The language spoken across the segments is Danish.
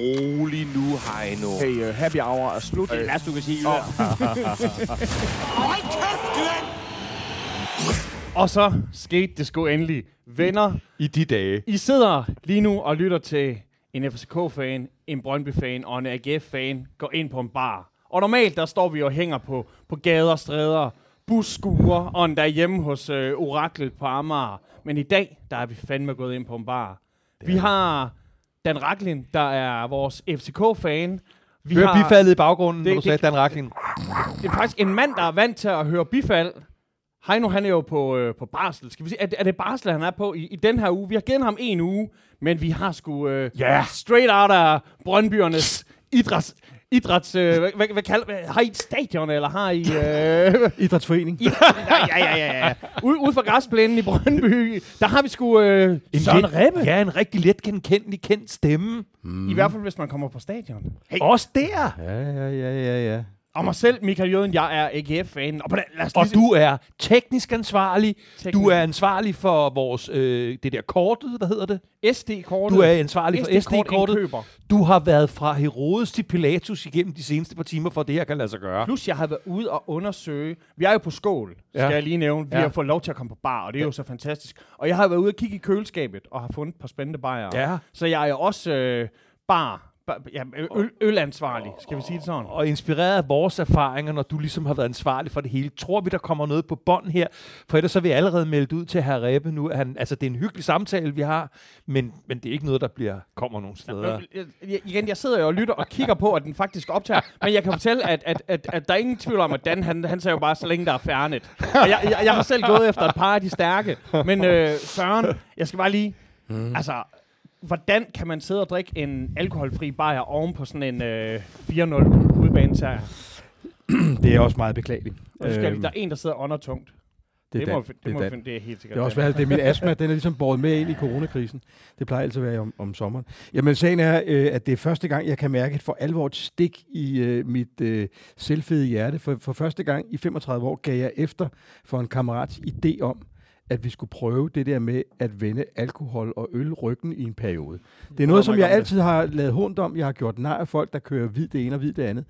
rolig nu, Heino. Hey, uh, happy hour er slut. Det er værst, du kan sige. Oh. Og så skete det sgu endelig. Venner, I de dage. I sidder lige nu og lytter til en FCK-fan, en Brøndby-fan og en AGF-fan går ind på en bar. Og normalt, der står vi og hænger på, på gader, stræder, busskuer og endda hjemme hos øh, Orakel på Amager. Men i dag, der er vi fandme gået ind på en bar. Vi har Dan Raklin, der er vores FCK-fan. Vi Hør har, bifaldet i baggrunden, Det- når du sagde det- Dan Raklin. det er faktisk en mand, der er vant til at høre bifald. Heino, han er jo på, øh, på barsel. Skal vi sige, er, det- er det barsel, han er på i, i den her uge? Vi har givet ham en uge, men vi har sgu øh, Ja. straight out af Brøndbyernes idræts... Idræts... Øh, hvad, hvad, hvad kalder, hvad, har I et stadion, eller har I... Øh, Idrætsforening. i ja, ja, ja, ja. Ude, ude for græsplænen i Brøndby, der har vi sgu øh, Søren let- Rebbe. Ja, en rigtig let genkendelig kendt stemme. I hvert fald, hvis man kommer på stadion. Hey, Også der. Ja, ja, ja, ja, ja. Og mig selv, Michael Jøden, jeg er AGF-fan. Og, lad os Og lige- du er teknisk ansvarlig. Teknisk. Du er ansvarlig for vores, øh, det der kortet, hvad hedder det? SD-kortet. Du er ansvarlig for SD-kort SD-kortet. indkøber. Du har været fra Herodes til Pilatus igennem de seneste par timer, for det her kan lade sig gøre. Plus, jeg har været ude og undersøge. Vi er jo på skål, skal Ja. jeg lige nævne. Vi Ja. har fået lov til at komme på bar, og det er jo så fantastisk. Og jeg har været ude og kigge i køleskabet, og har fundet et par spændende bajer. Ja. Så jeg er også øh, bar ja, øl, ølansvarlig, skal vi sige det sådan. Og inspireret af vores erfaringer, når du ligesom har været ansvarlig for det hele, tror vi, der kommer noget på bånd her. For ellers så er vi allerede meldt ud til herr Rebbe nu. at Han, altså, det er en hyggelig samtale, vi har, men, men det er ikke noget, der bliver, kommer nogen steder. Jeg- jeg- Igen, jeg sidder jo og lytter og kigger på, at den faktisk optager. Men jeg kan fortælle, at, at, at, at der er ingen tvivl om, at Dan, han, han sagde jo bare, så længe der er færnet. Og jeg, jeg, jeg har selv gået efter et par af de stærke. Men øh, Søren, jeg skal bare lige... Mm. Altså, hvordan kan man sidde og drikke en alkoholfri bajer oven på sådan en øh, 4-0 udbanesejr? Det er også meget beklageligt. Og skal Øhm, vi, der er en, der sidder undertungt. Det, det, må, det, Det må finde, det er helt sikkert. Det er også været, det er min astma, den er ligesom båret med ind i coronakrisen. Det plejer altid at være om, om sommeren. Jamen sagen er, øh, at det er første gang, jeg kan mærke et for alvor et stik i øh, mit øh, selvfede hjerte. For, for første gang i 35 år gav jeg efter for en kammerats idé om, at vi skulle prøve det der med at vende alkohol og øl ryggen i en periode. Det er noget, som jeg altid har lavet hund om. Jeg har gjort nej af folk, der kører hvid det ene og hvid det andet.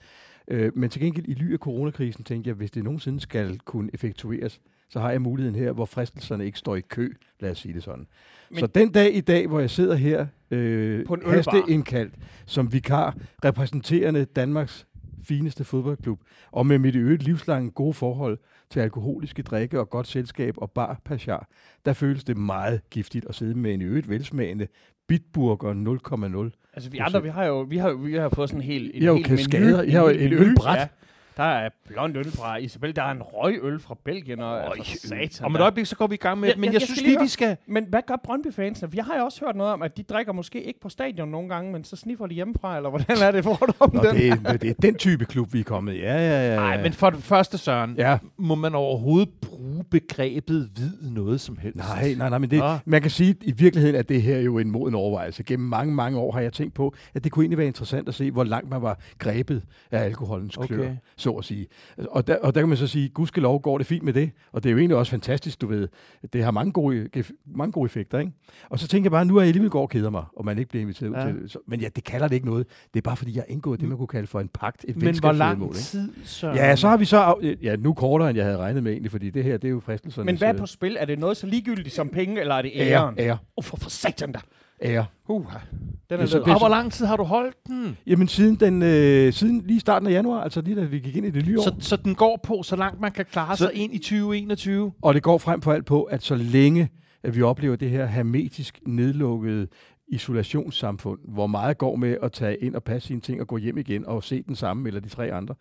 Øh, men til gengæld i ly af coronakrisen tænkte jeg, hvis det nogensinde skal kunne effektueres, så har jeg muligheden her, hvor fristelserne ikke står i kø, lad os sige det sådan. Men- så den dag i dag, hvor jeg sidder her, øh, På en hasteindkaldt, som vikar, repræsenterende Danmarks fineste fodboldklub, og med mit øvrigt livslange gode forhold til alkoholiske drikke og godt selskab og bar pachar, der føles det meget giftigt at sidde med en øvrigt velsmagende Bitburger 0,0. Altså, vi andre, vi har jo vi har, vi har fået sådan en hel, en jo hel menu. I har jo en et ølbræt. Ja. Der er blond øl fra Isabel, der er en røgøl fra Belgien, og Øj, altså, satan. Om et øjeblik, så går vi i gang med Ja. Men jeg- jeg, jeg synes lige, vi skal... Men hvad gør Brøndby-fansene? For jeg har jo også hørt noget om, at de drikker måske ikke på stadion nogle gange, men så sniffer de hjemmefra, eller hvordan er det for om Nå, den? det, er, det er den type klub, vi er kommet i. Ja, ja, ja. Nej, men for det første, Søren, Ja. må man overhovedet bruge begrebet hvid noget som helst? Nej, nej, nej, men det, Nå. man kan sige, at i virkeligheden er det her jo en moden overvejelse. Gennem mange, mange år har jeg tænkt på, at det kunne egentlig være interessant at se, hvor langt man var grebet af alkoholens Okay. klør, så at sige. Og der, og der kan man så sige, gudskelov går det fint med det, og det er jo egentlig også fantastisk, du ved. Det har mange gode, mange gode effekter, ikke? Og så tænker jeg bare, nu er jeg alligevel går og keder mig, og man ikke bliver inviteret Ja. ud til. Så, men ja, det kalder det ikke noget. Det er bare fordi, jeg har indgået det, man kunne kalde for en pagt, et Men hvor lang tid, Søren? Ja, så har vi så... Ja, nu kortere, end jeg havde regnet med egentlig, fordi det her, det er jo fristelsen. Men hvad er på spil? Er det noget så ligegyldigt som penge, eller er det Ære, æren? ære, Oh, for, for satan da. Ære. Uh, den er er så Og hvor lang tid har du holdt den? Jamen siden, den, øh, siden lige starten af januar, altså lige da vi gik ind i det nye år. Så, så den går på, så langt man kan klare Så- sig ind i 2021? Og det går frem for alt på, at så længe at vi oplever det her hermetisk nedlukkede isolationssamfund, hvor meget går med at tage ind og passe sine ting og gå hjem igen og se den samme eller de tre andre,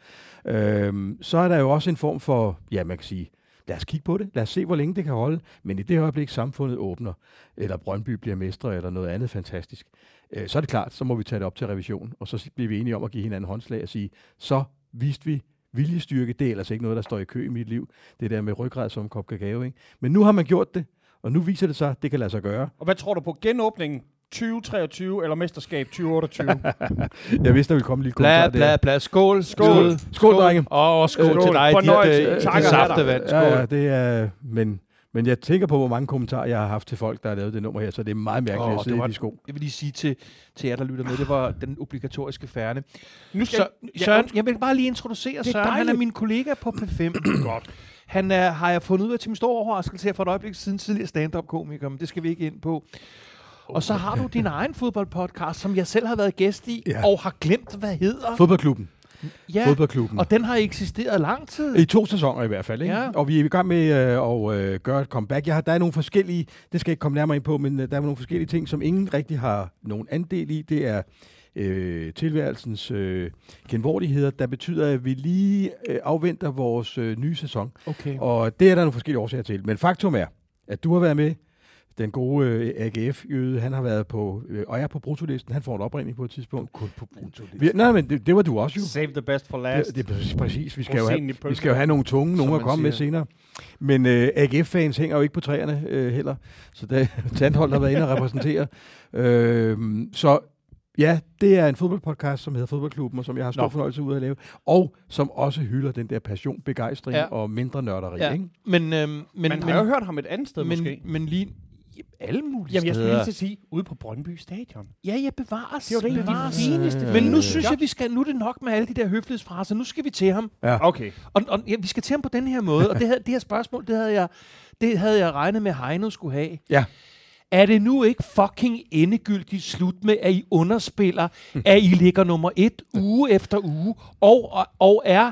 øhm, så er der jo også en form for, ja man kan sige, lad os kigge på det, lad os se, hvor længe det kan holde, men i det øjeblik samfundet åbner, eller Brøndby bliver mestre, eller noget andet fantastisk, øh, så er det klart, så må vi tage det op til revision, og så bliver vi enige om at give hinanden håndslag og sige, så viste vi viljestyrke, det er ellers ikke noget, der står i kø i mit liv, det der med ryggrad som en kop kakao, ikke? Men nu har man gjort det, og nu viser det sig, at det kan lade sig gøre. Og hvad tror du på genåbningen? 2023 eller mesterskab 2028? Jeg vidste, der ville komme lige Bla, bla, bla. Skål. Skål. Skål, drenge. Og skål Skål. til dig, dit, øh, Takker dit jeg dig. saftevand. Skål. Ja, ja, det er, men, Men jeg tænker på, hvor mange kommentarer jeg har haft til folk, der har lavet det nummer her, så det er meget mærkeligt Åh, at sidde det var- i de sko. Jeg vil lige sige til, til jer, der lytter med, det var den obligatoriske færne. Nu skal Søren, undskyld. jeg vil bare lige introducere er Søren. Han er dejligt. min kollega på P5. Godt. Han er, har jeg fundet ud af til min store overraskelse her for et øjeblik siden tidligere stand-up-komiker, men det skal vi ikke ind på. Og så har du din egen fodboldpodcast, som jeg selv har været gæst i, Ja. og har glemt, hvad hedder. Fodboldklubben. ja, Fodboldklubben. og den har eksisteret lang tid. I to sæsoner i hvert fald, ikke? Ja. Og vi er i gang med øh, at øh, gøre et comeback. Jeg har, der er nogle forskellige, det skal jeg ikke komme nærmere ind på, men øh, der er nogle forskellige ting, som ingen rigtig har nogen andel i. Det er øh, tilværelsens øh, genvordigheder, der betyder, at vi lige øh, afventer vores øh, nye sæson. Okay. Og det er der nogle forskellige årsager til. Men faktum er, at du har været med, den gode øh, AGF-jøde, han har været på, øh, og er på brutolisten. Han får en opringning på et tidspunkt. kun på. Vi, nej, men det, det var du også jo. Save the best for last. Det, det er præcis-. Vi skal, jo have, vi skal jo have nogle tunge, nogen at man komme med siger. senere. Men øh, AGF-fans hænger jo ikke på træerne øh, heller. Så det Tandhold har været inde og repræsentere. Øh, så ja, det er en fodboldpodcast, som hedder Fodboldklubben, og som jeg har stor Nå. fornøjelse ud af at lave. Og som også hylder den der passion, begejstring Ja. og mindre nørderi. Ja. Ikke? Men, øhm, men, Men, men, har jeg jo hørt ham et andet sted, men, måske. men lige alle mulige Jamen, jeg skulle steder. lige til at sige, ude på Brøndby Stadion. Ja, ja, bevares. Det er jo det, de bevares. fineste. Men nu synes ja. jeg, vi skal, nu er det nok med alle de der høflighedsfraser. Nu skal vi til ham. Okay. Og, og ja, vi skal til ham på den her måde. Og det, her, det her spørgsmål, det havde, jeg, det havde jeg regnet med, Heino skulle have. Ja. Er det nu ikke fucking endegyldigt slut med, at I underspiller, at I ligger nummer et uge efter uge, og, og, og er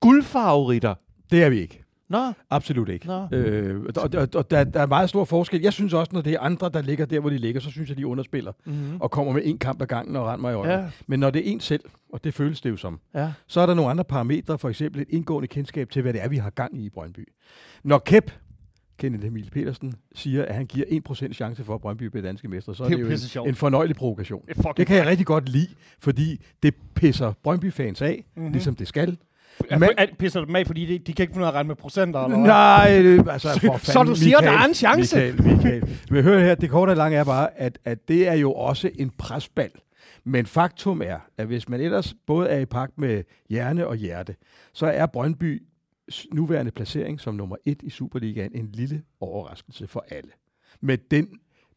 guldfavoritter? Det er vi ikke. Nå, Absolut ikke. Nå. Øh, og og, og der, der er meget stor forskel. Jeg synes også, når det er andre, der ligger der, hvor de ligger, så synes jeg, de underspiller mm-hmm. og kommer med en kamp ad gangen og render mig i øjnene. ja, Men når det er en selv, og det føles det jo som, ja. så er der nogle andre parametre, for eksempel et indgående kendskab til, hvad det er, vi har gang i i Brøndby. Når Kep, Kenneth Emil Petersen, siger, at han giver 1% chance for, at Brøndby bliver danske mestre, så er Det det, er jo det jo en, en fornøjelig provokation. Det, Det kan jeg rigtig godt lide, fordi det pisser Brøndby-fans af, Mhm. mm-hmm. ligesom det skal. Men- er, pisser dem af, fordi de, de kan ikke finde ud af at regne med procenter? Eller? Nej, det, altså for fanden, Så du siger, der er en chance? Michael, Michael. Men hør her, det korte og lange er bare, at, at det er jo også en presbal. Men faktum er, at hvis man ellers både er i pagt med hjerne og hjerte, så er Brøndby nuværende placering som nummer et i Superligaen en lille overraskelse for alle. Med den,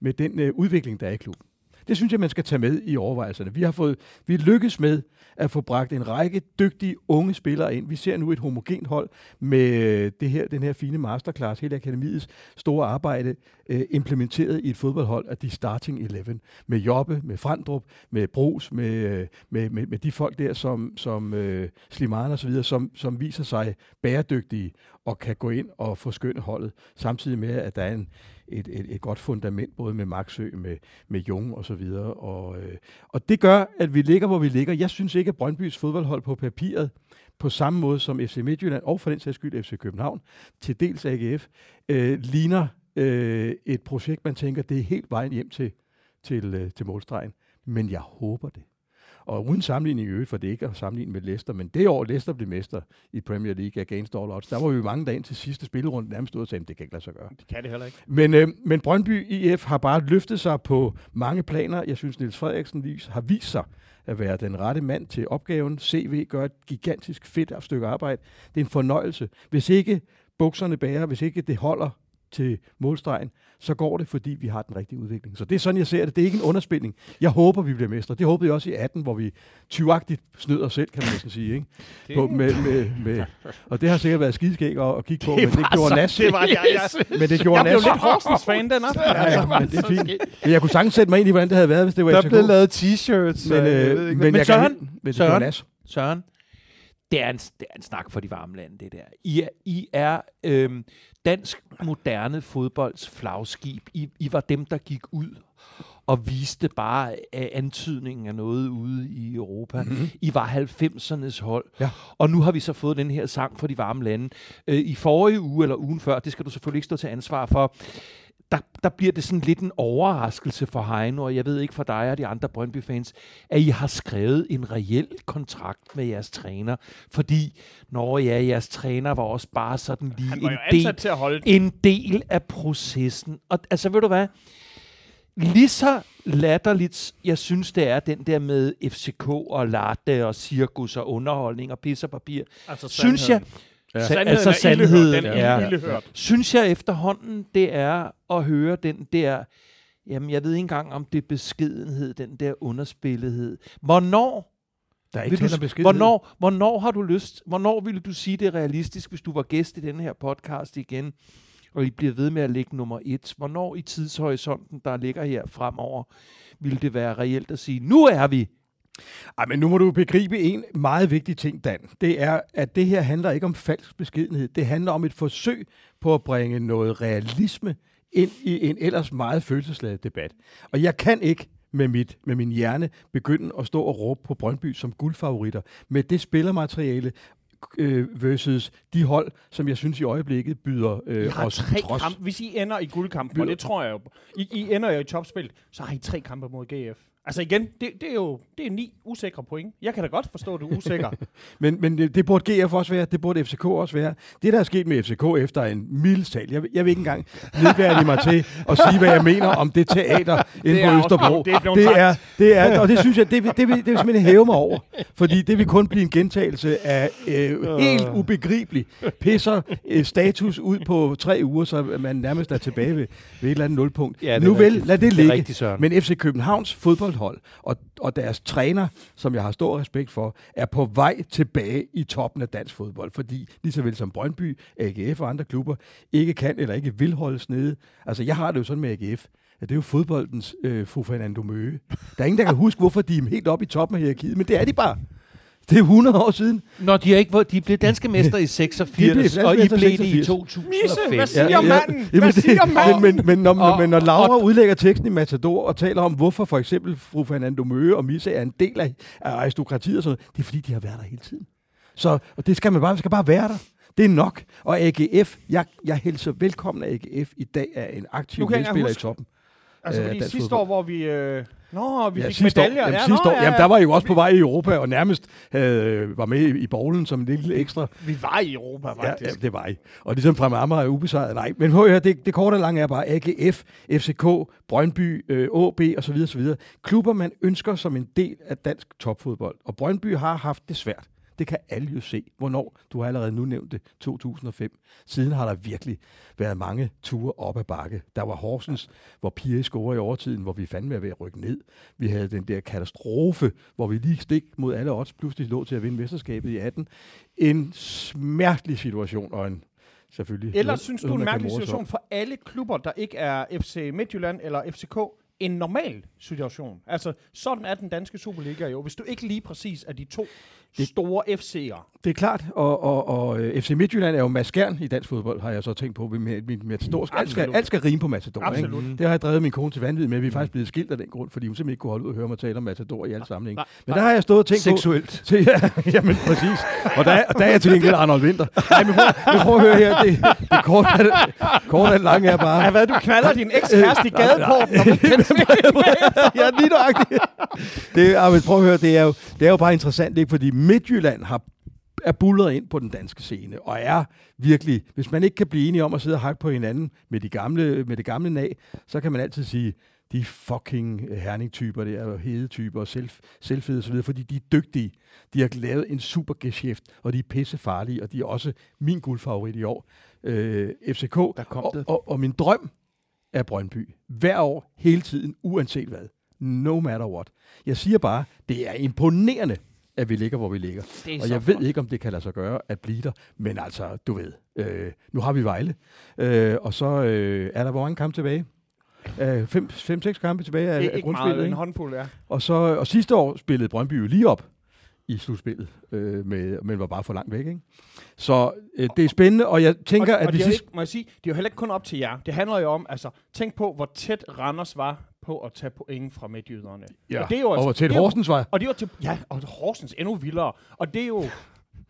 med den øh, udvikling, der er i klubben. Det synes jeg, man skal tage med i overvejelserne. Vi har fået, vi lykkes med at få bragt en række dygtige unge spillere ind. Vi ser nu et homogent hold med øh, det her, den her fine masterclass, hele akademiets store arbejde, øh, implementeret i et fodboldhold af de starting 11. Med Jobbe, med Frandrup, med Bros, med, øh, med, med, med de folk der, som, som øh, Slimane og så videre, som, som viser sig bæredygtige og kan gå ind og forskynde holdet, samtidig med, at der er en, et, et, et godt fundament, både med Maxø, med, med Jung og så videre. Og, øh, og det gør, at vi ligger, hvor vi ligger. Jeg synes ikke, at Brøndbys fodboldhold på papiret, på samme måde som FC Midtjylland, og for den sags skyld FC København, til dels AGF, øh, ligner øh, et projekt, man tænker, det er helt vejen hjem til, til, øh, til målstregen. Men jeg håber det. Og uden sammenligning i øvrigt, for det ikke at sammenligne med Leicester, men det år Leicester blev mester i Premier League against all odds, der var vi mange dage ind til sidste spillerunde nærmest stod og sagde, det kan ikke lade sig gøre. Det kan det heller ikke. Men, øh, men Brøndby IF har bare løftet sig på mange planer. Jeg synes, Niels Frederiksen vis, har vist sig at være den rette mand til opgaven. CV gør et gigantisk fedt stykke arbejde. Det er en fornøjelse. Hvis ikke bukserne bærer, hvis ikke det holder til målstregen, så går det, fordi vi har den rigtige udvikling. Så det er sådan, jeg ser det. Det er ikke en underspilning. Jeg håber, vi bliver mestre. Det håbede jeg også i 18, hvor vi tyvagtigt snød os selv, kan man næsten sige. Ikke? På, med, med, med, og det har sikkert været skideskæg at, at kigge på, men det gjorde Nas. Det var, jeg, jeg, Men det gjorde jeg blev lidt Horsens-fan den aften. Ja, ja, men det er fint. Men jeg kunne sagtens sætte mig ind i, hvordan det havde været, hvis det var Der blev lavet t-shirts. Men, øh, jeg ved ikke, men, men jeg Søren, kan, men det Søren? Søren, det er, en, det er en snak for de varme lande, det der. I er, I er øhm, dansk moderne fodbolds flagskib. I, I var dem, der gik ud og viste bare øh, antydningen af noget ude i Europa. Mm-hmm. I var 90'ernes hold. Ja. Og nu har vi så fået den her sang for de varme lande. Øh, I forrige uge, eller ugen før, det skal du selvfølgelig ikke stå til ansvar for, der, der bliver det sådan lidt en overraskelse for Heino, og jeg ved ikke for dig og de andre Brøndby-fans, at I har skrevet en reel kontrakt med jeres træner. Fordi, når ja, jeres træner var også bare sådan lige en del, til at holde en del af processen. Og altså, ved du hvad? Lige så latterligt, jeg synes, det er den der med FCK og latte og cirkus og underholdning og pis og papir, altså, synes jeg, Ja. Sandheden altså er sandheden, ildehørt. Den er ja. ildehørt. Synes jeg efterhånden, det er at høre den der, jamen jeg ved ikke engang om det er beskedenhed, den der underspillethed. Hvornår, Der er ikke vil du, hvornår, hvornår har du lyst, hvornår ville du sige det er realistisk, hvis du var gæst i den her podcast igen, og I bliver ved med at ligge nummer et? Hvornår i tidshorisonten, der ligger her fremover, ville det være reelt at sige, nu er vi Ej, men nu må du begribe en meget vigtig ting, Dan. Det er, at det her handler ikke om falsk beskedenhed. Det handler om et forsøg på at bringe noget realisme ind i en ellers meget følelsesladet debat. Og jeg kan ikke med, mit, med min hjerne begynde at stå og råbe på Brøndby som guldfavoritter med det spillermateriale øh, versus de hold, som jeg synes i øjeblikket byder øh, I har os tre trods. kampe. Hvis I ender i guldkampen, og Byder- det tror jeg jo, I, I ender jo i topspil, så har I tre kampe mod GF. Altså igen, det, det er jo det er ni usikre point. Jeg kan da godt forstå, at du er usikker. Men, men det, det burde GF også være, det burde FCK også være. Det, der er sket med FCK efter en mildestal, jeg, jeg vil ikke engang nedværdige mig til at sige, hvad jeg mener om det teater inde er på Østerbro. det er det er, det er, og det synes jeg, det vil, det, vil, det vil simpelthen hæve mig over. Fordi det vil kun blive en gentagelse af øh, helt ubegribelig pisser øh, status ud på tre uger, så man nærmest er tilbage ved, ved et eller andet nulpunkt. Ja, det nu vel, rigtigt. lad det Det ligge. rigtigt, Søren. Men FC Københavns hold, og, og deres træner, som jeg har stor respekt for, er på vej tilbage i toppen af dansk fodbold, fordi lige så vel som Brøndby, AGF og andre klubber ikke kan eller ikke vil holdes nede. Altså, jeg har det jo sådan med AGF, at det er jo fodboldens øh, fru Fernando Møge. Der er ingen, der kan huske, hvorfor de er helt oppe i toppen af hierarkiet, men det er de bare. Det er 100 år siden. Når de, er ikke, hvor- de blev danske mester i De blev 86, danske og I blev det i 86. 2005. hvad siger manden? Hvad Jamen, siger manden? Men, men, men, når, Og- men når Laura udlægger teksten i Matador og taler om, hvorfor for eksempel fru Fernando Møge og Misse er en del af, af aristokratiet og sådan noget, det er fordi, de har været der hele tiden. Så og det skal man bare, man skal bare være der. Det er nok. Og AGF, jeg, jeg hilser velkommen, at AGF i dag er en aktiv medspiller i toppen. Altså, Øh, fordi sidste fodbold. år, hvor vi... Øh, nå, vi Ja, fik sidste år, medaljer. jamen, ja, sidste år, ja, jamen, ja. der var I jo også på vej i Europa, og nærmest øh, var med i, i bowlen som en lille ekstra Vi var i Europa, Ja, faktisk. ja, det var I. Og ligesom fra Amager er ubesejret. Nej, men hør her, det, det korte og lange er bare AGF, FCK, Brøndby, øh, AB osv. osv. Klubber, man ønsker som en del af dansk topfodbold. Og Brøndby har haft det svært. Det kan alle jo se. Hvornår? Du har allerede nu nævnt det. 2005. Siden har der virkelig været mange ture op ad bakke. Der var Horsens, hvor Pia scorede i overtiden, hvor vi fandme er ved at rykke ned. Vi havde den der katastrofe, hvor vi lige stik mod alle odds pludselig lå til at vinde mesterskabet i 18. En smertelig situation, og en selvfølgelig... Noget- synes du en mærkelig situation for alle klubber, der ikke er FC Midtjylland eller FCK, en normal situation. Altså, sådan er den danske Superliga jo. Hvis du ikke lige præcis er de to Det- store FC'er. Det er klart, og, og, og øh, FC Midtjylland er jo Mads i dansk fodbold, har jeg så tænkt på. Med, med, med Matador. Alt skal, alt skal rime på Matador. Ikke? Det har jeg drevet min kone til vanvid med. Vi er faktisk blevet skilt af den grund, fordi hun simpelthen ikke kunne holde ud og høre mig tale om Matador i alle sammenhænge. Men der har jeg stået og tænkt Seksuelt. på... Til, ja, jamen præcis. Og der, er- der er jeg til gengæld Arnold Winter. Nej, men prøv, men prøv at høre her. Det, det kort, af, kort af lange er bare... Ja, hvad, du knaller din ekskæreste i gadeporten, og ja, lige nøjagtigt. Det, men prøv at høre, det er, jo, det er jo bare interessant, ikke? fordi Midtjylland har er bullet ind på den danske scene, og er virkelig, hvis man ikke kan blive enige om at sidde og hakke på hinanden med, de gamle, med det gamle nag, så kan man altid sige, de fucking herning-typer, det er hede-typer, selv, selvfede osv., fordi de er dygtige. De har lavet en super geschæft, og de er pissefarlige, og de er også min guldfavorit i år. Øh, FCK, Der kom og, det. og, og min drøm er Brøndby. Hver år, hele tiden, uanset hvad. No matter what. Jeg siger bare, det er imponerende, at vi ligger, hvor vi ligger. Er Og jeg ved ikke, om det kan lade sig gøre at blive der, men altså, du ved, øh, nu har vi Vejle, øh, og så øh, er der hvor mange kampe tilbage? Øh, fem, fem, seks kampe tilbage af, af ikke grundspillet. meget, en Ikke? håndfuld, ja. Og, så, og sidste år spillede Brøndby jo lige op i slutspillet, øh, med, men var bare for langt væk. Ikke? Så øh, det er spændende, og jeg tænker, og, at og vi det er jo sidst... ikke, må jeg sige, det er jo heller ikke kun op til jer. Det handler jo om, altså, tænk på, hvor tæt Randers var på at tage point fra midtjyderne. Ja, og det er jo og hvor tæt det er jo- Horsens var. Og det var til, ja, og Horsens endnu vildere. Og det er jo,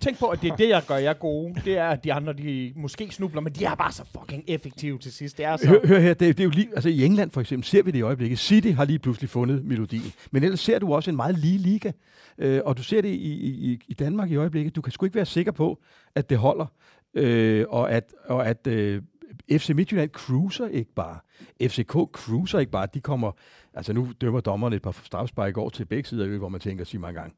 tænk på, at det er det, jeg gør jer gode. Det er, at de andre, de måske snubler, men de er bare så fucking effektive til sidst. Det er så... Hør, hør her, det, det er jo lige, altså i England for eksempel, ser vi det i øjeblikket. City har lige pludselig fundet melodien. Men ellers ser du også en meget lige liga. Øh, og du ser det i, i, i Danmark i øjeblikket. Du kan sgu ikke være sikker på, at det holder. Øh, og at, og at øh, FC Midtjylland cruiser ikke bare. FCK cruiser ikke bare, de kommer, altså nu dømmer dommerne et par strafspark i går til begge sider, hvor man tænker, sig mig engang.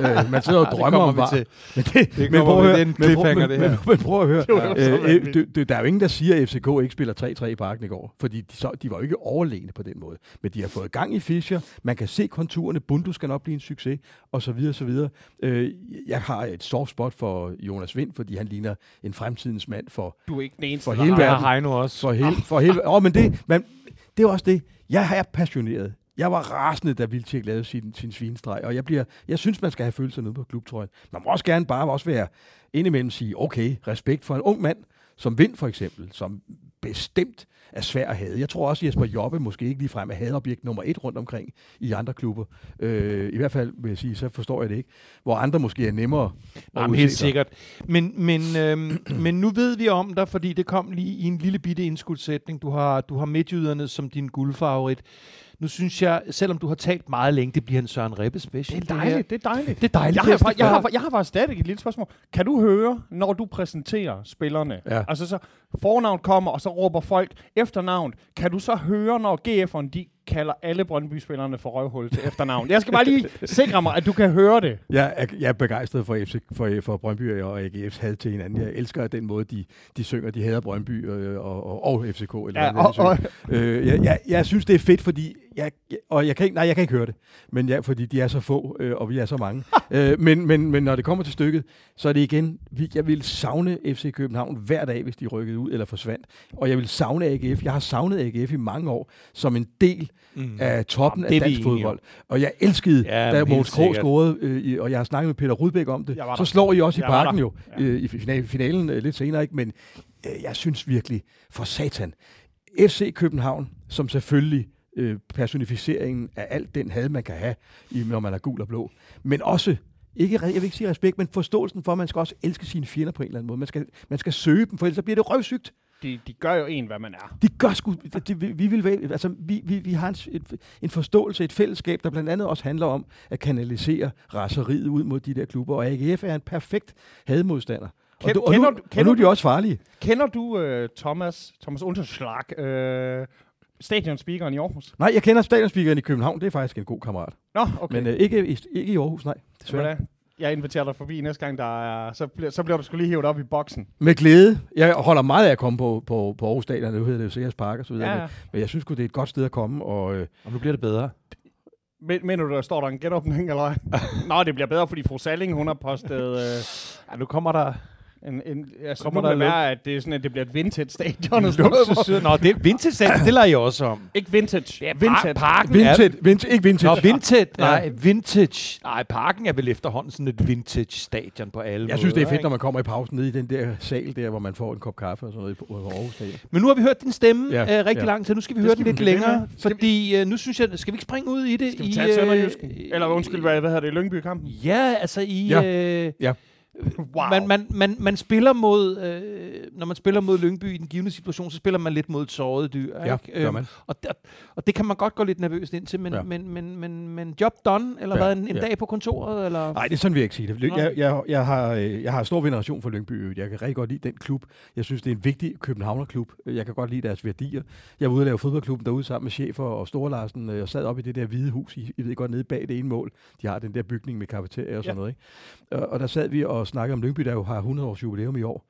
øh, man sidder og drømmer om var. til. Men det, Det men prøv at vi- høre, men prøv- men- det her. Men, men prøv at høre, Det var jo så øh, øh, det, der er jo ingen, der siger, at FCK ikke spiller 3-3 i parken i går, fordi de, så, de var jo ikke overlegne på den måde. Men de har fået gang i Fischer, man kan se konturerne, Bundu skal nok blive en succes, og så videre, så videre. Øh, jeg har et soft spot for Jonas Vind, fordi han ligner en fremtidens mand for, Du er ikke den eneste, For hele verden. har Heino også. for hele... For hele oh, men det, man, det er også det. Jeg er passioneret. Jeg var rasende, da Vildtjek lavede sin, sin svinestreg, og jeg, bliver, jeg synes, man skal have følelser nede på klubtrøjen. Man må også gerne bare også være indimellem sige, okay, respekt for en ung mand, som Vind for eksempel, som bestemt er svær at have. Jeg tror også, Jesper Jobbe måske ikke ligefrem er hadeobjekt nummer et rundt omkring i andre klubber. Øh, I hvert fald vil jeg sige, så forstår jeg det ikke. Hvor andre måske er nemmere Jamen, helt sikkert. Men, men, øhm, men nu ved vi om dig, fordi det kom lige i en lille bitte indskudsætning. Du har, du har midtjyderne som din guldfavorit. Nu synes jeg, selvom du har talt meget længe, det bliver en Søren Rebbe special. Det er dejligt, det er dejligt. Det er dejligt. Jeg har, jeg, har, jeg har faktisk stadig et lille spørgsmål. Kan du høre, når du præsenterer spillerne? Ja. Altså så fornavn kommer, og så råber folk efternavn. Kan du så høre, når GF'erne de kalder alle Brøndby-spillerne for røvhul til efternavn? Jeg skal bare lige sikre mig, at du kan høre det. Jeg er, jeg er begejstret for, FC, for, for Brøndby og AGF's had til hinanden. Jeg elsker den måde, de, de synger. De hader Brøndby øh, og, og, og FCK. Eller Ja, og, og, øh, jeg, jeg, jeg synes, det er fedt, fordi... Jeg, og jeg kan ikke, nej, jeg kan ikke høre det. Men jeg, fordi de er så få, øh, og vi er så mange. øh, men, men, men når det kommer til stykket, så er det igen... Vi, jeg vil savne FC København hver dag, hvis de rykkede ud eller forsvandt. Og jeg vil savne AGF. Jeg har savnet AGF i mange år som en del Mm. af toppen Jamen, af dansk fodbold. Og jeg elskede, Ja, ja, da Mogens Krog scorede, øh, og jeg har snakket med Peter Rudbæk om det, så slår I også i Jeg parken jo, øh, i finalen, finalen øh, lidt senere, ikke? men øh, jeg synes virkelig, for satan, FC København, som selvfølgelig øh, personificeringen af alt den had, man kan have, når man er gul og blå, men også ikke, jeg vil ikke sige respekt, men forståelsen for, at man skal også elske sine fjender på en eller anden måde. Man skal, man skal søge dem, for ellers bliver det røvsygt. De, de gør jo en, hvad man er. De gør sgu, det, det, vi, vi, vil, altså, vi, vi, vi har en, et, en forståelse, et fællesskab, der blandt andet også handler om at kanalisere raseriet ud mod de der klubber, og AGF er en perfekt hademodstander. Og, du, og, kender nu, du- og kender nu er de du- også farlige. Kender du øh, Thomas, Thomas Unterschlag, øh, stadionspeakeren i Aarhus? Nej, jeg kender stadionspeakeren i København, det er faktisk en god kammerat. Nå, okay. Men øh, ikke, ikke i Aarhus, nej. Desværre. Hvordan? Jeg inviterer dig forbi næste gang, der er, så, bliver, så bliver du skulle lige hævet op i boksen. Med glæde. Jeg holder meget af at komme på, på, på Aarhus Stadion, nu hedder det jo Sears Park og så videre. Ja, Ja. ja. Men jeg synes det er et godt sted at komme, og øh, Og nu bliver det bedre. Men, mener du, der står der en genåbning, eller? Nå, det bliver bedre, fordi fru Salling, hun har postet... Øh, Ja, nu kommer der en, en, altså, Kommer nu der være, at det, er sådan, at det bliver et vintage stadion. og sådan noget. luksus. Nå, det er vintage sand, det lader jeg også om. Ikke vintage. Ja, vintage. par- parken vintage, er... vintage, ikke vintage. Nå, vintage. Nej, vintage. Nej, parken er vel efterhånden sådan et vintage stadion på alle Jeg synes, det er måder, fedt, ikke? når man kommer i pausen nede i den der sal der, hvor man får en kop kaffe og sådan noget på Aarhus Stadion. Men nu har vi hørt din stemme Ja, uh, rigtig ja. lang tid. Nu skal vi Det høre skal den vi lidt længere, fordi uh, nu synes jeg, skal vi ikke springe ud i det? Skal vi i, tage øh, Sønderjysken? i- Eller undskyld, hvad, hvad hedder det? Lyngby-kampen? Ja, altså i... Ja. Øh, Ja. Wow. Man, man, man, man spiller mod, øh, når man spiller mod Lyngby i den givende situation, så spiller man lidt mod et såret dyr. Ja, ikke? Øhm. Og, det, og det kan man godt gå lidt nervøst ind til, men, Ja. men, men, men, men job done, eller Ja, hvad, en, en ja. dag på kontoret, eller? Nej, det er sådan, jeg ikke sige det. Jeg, jeg, jeg, har, øh, jeg har stor veneration for Lyngby. Jeg kan rigtig godt lide den klub. Jeg synes, det er en vigtig Københavnerklub. Jeg kan godt lide deres værdier. Jeg var ude og lave fodboldklubben derude sammen med chefer og Store Larsen. Jeg sad op i det der hvide hus, I, I ved godt, nede bag det ene mål. De har den der bygning med kafeteria og sådan Ja. noget. Ikke? Og, og der sad vi og snakkede om Lyngby, der jo har 100 års jubilæum i år.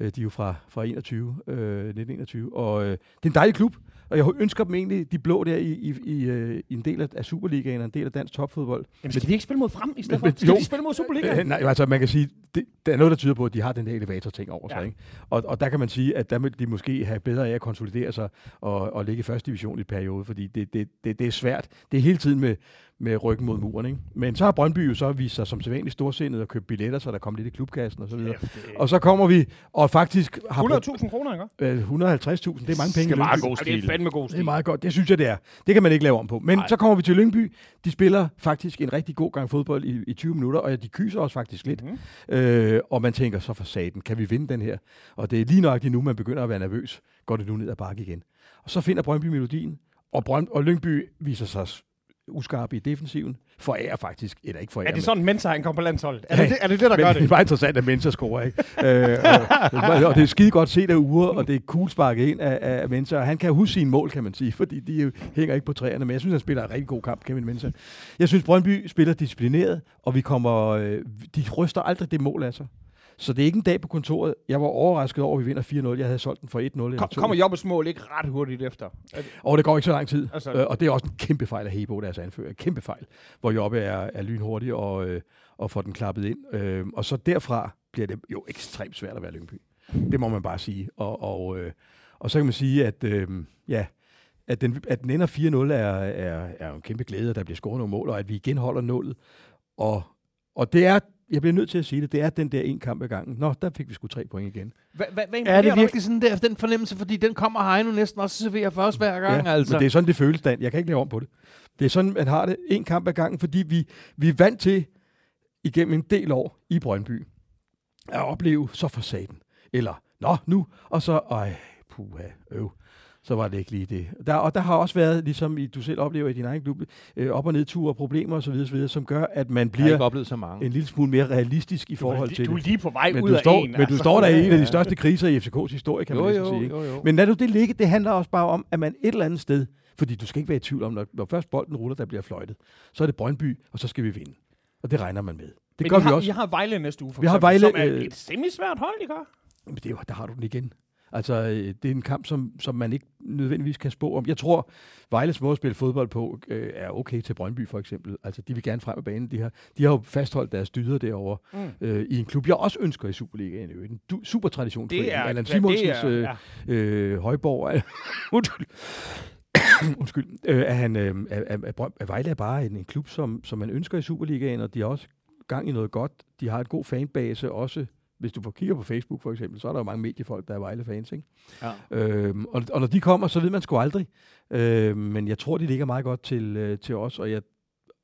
Øh, De er jo fra, fra 21, øh, 1921. Og øh, det er en dejlig klub. Og jeg ønsker dem egentlig, de blå der, i, i, i, øh, i en del af, Superligaen og en del af dansk topfodbold. Jamen, skal de ikke spille mod frem i stedet Men- for? Skal jo. de spille mod Superligaen? Øh, nej, altså man kan sige, det, der er noget, der tyder på, at de har den der elevator-ting over sig. Ja. Ikke? Og, og der kan man sige, at der vil de måske have bedre af at konsolidere sig og, og ligge i første division i periode, fordi det, det, det, det er svært. Det er hele tiden med, med ryggen mod muren. Ikke? Men så har Brøndby jo så vist sig som sædvanligt storsindet og købt billetter, så der kom lidt i klubkassen og så videre. Og så kommer vi, og faktisk har 100.000 kroner, ikke? øh, 150.000, det er mange penge. Det er meget god stil. Det er fandme god Det stil. er meget godt. Det synes jeg, det er. Det kan man ikke lave om på. Men Nej. så kommer vi til Lyngby. De spiller faktisk en rigtig god gang fodbold i, i 20 minutter, og de kyser også faktisk lidt. Mhm. Øh, og man tænker så for saten, kan vi vinde den her? Og det er lige nok nu, man begynder at være nervøs. Går det nu ned ad bakke igen? Og så finder Brøndby melodien, og, Brønd, og Lyngby viser sig uskarpe i defensiven. Forærer faktisk, eller ikke forærer. Er det sådan, Mensa han kommer på landsholdet? Er, Ja, det, det, er det det, der men gør det er det? bare interessant, at Mensa scorer, ikke? øh, og, og, det er skide godt set af Ure, og det er cool sparket ind af, af Mensa, og han kan huske sine mål, kan man sige, fordi de hænger ikke på træerne, men jeg synes, han spiller en rigtig god kamp, Kevin Mensa. Jeg synes, Brøndby spiller disciplineret, og vi kommer, øh, de ryster aldrig det mål af sig. Så det er ikke en dag på kontoret. Jeg var overrasket over, at vi vinder 4-0. Jeg havde solgt den for 1-0. eller Kom, 2. kommer Jobbes mål ikke ret hurtigt efter? Er det- Og det går ikke så lang tid. Altså- øh, og det er også en kæmpe fejl af Hebo, deres anfører. Kæmpe fejl, hvor Jobbe er, er lynhurtig og, øh, og får den klappet ind. Øh, og så derfra bliver det jo ekstremt svært at være Lyngby. Det må man bare sige. Og, og, øh, og så kan man sige, at, øh, ja, at, den, at den ender 4-0 er, er, er en kæmpe glæde, at der bliver scoret nogle mål, og at vi igen holder nullet. Og, og det er, jeg bliver nødt til at sige det, det er den der en kamp ad gangen. Nå, der fik vi sgu tre point igen. Hvad, hvad, hvad Er det virkelig sådan der, den fornemmelse? Fordi den kommer Heino næsten også serverer for os hver gang. Ja, altså. Men det er sådan, det føles, Dan. Jeg kan ikke lave om på det. Det er sådan, man har det en kamp ad gangen, fordi vi, vi er vant til igennem en del år i Brøndby at opleve så for satan. Eller, nå, nu, og så, ej, puha, øv. Så var det ikke lige det. Der, og der har også været, ligesom i, du selv oplever i din egen klub, øh, op- og nedture, problemer osv., osv., som gør, at man Jeg har bliver ikke oplevet så mange. en lille smule mere realistisk i Du forhold lige- til Du er lige på vej Men ud du, af står, en. men du altså. står der i en af de største kriser i FCK's historie, kan man Jo, næsten jo, sige. ikke? jo, jo. Men lad du det ligge, det handler også bare om, at man et eller andet sted, fordi du skal ikke være i tvivl om, når, når først bolden ruller, der bliver fløjtet, så er det Brøndby, og så skal vi vinde. Og det regner man med. Det Men gør I vi har, også. I har Vejle næste uge, for Vi har eksempel, Vejle, som er øh, et semi svært hold, I gør. Men det er jo, der har du den igen. Altså, øh, det er en kamp, som, som man ikke nødvendigvis kan spå om. Jeg tror, Vejles måde at spille fodbold på øh, er okay til Brøndby, for eksempel. Altså, de vil gerne frem af banen. De har, de har jo fastholdt deres dyder derovre Mm. øh, i en klub, jeg også ønsker i Superligaen. Jo. En du, super tradition. Det er, Allan Simonsens det er, øh, ja. øh, Højborg. er- Undskyld. Undskyld. Øh, at, han, øh, Brønd- at Vejle er bare en, en klub, som, som man ønsker i Superligaen, og de har også gang i noget godt. De har et god fanbase også. Hvis du får kigger på Facebook for eksempel, så er der jo mange mediefolk, der er Vejle-fans. Ikke? Ja. Øhm, og, og når de kommer, så ved man sgu aldrig. Øhm, men jeg tror, de ligger meget godt til, øh, til os, og jeg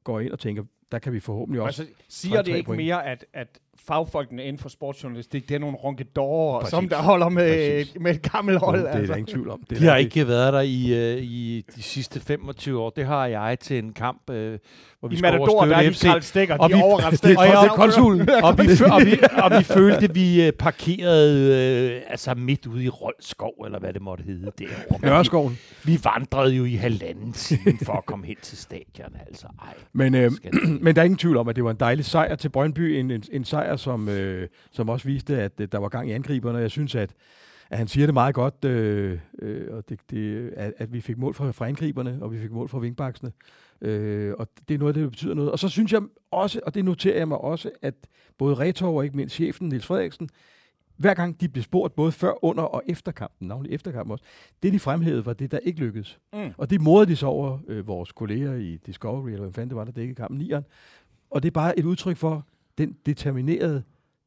går ind og tænker, der kan vi forhåbentlig også... Altså, siger det ikke point. mere, at, at fagfolkene inden for sportsjournalistik, det er nogle ronkedorer, Præcis. som der holder med, Præcis. med et gammelt hold. det er altså. der ingen tvivl om. Det De har ikke været der i, øh, i de sidste 25 år. Det har jeg til en kamp, øh, hvor vi I Matador, der er de. Karl Stikker, Og de vi- er overret det, er, Og det jeg- konsulen. og, vi, og, vi, og vi følte, at vi øh, parkerede øh, altså midt ude i Roldskov, eller hvad det måtte hedde derovre. Nørreskoven. Vi, vi vandrede jo i halvanden time for at komme hen til stadion. Altså, ej, Men, øh, men der er ingen tvivl om, at det var en dejlig sejr til Brøndby. En, en, en sejr, som, øh, som også viste, at øh, der var gang i angriberne. Jeg synes, at, at han siger det meget godt, øh, øh, og det, det, at, at vi fik mål fra, fra angriberne, og vi fik mål fra vingbaksene. Øh, og det er noget, det betyder noget. Og så synes jeg også, og det noterer jeg mig også, at både Retor og ikke mindst chefen, Niels Frederiksen, hver gang de blev spurgt, både før, under og efter kampen, navnlig efter kampen også, det de fremhævede var det, der ikke lykkedes. Mm. Og det morede de så over øh, vores kolleger i Discovery, eller hvad fanden det var, der dækkede kampen, nieren. Og det er bare et udtryk for den determinerede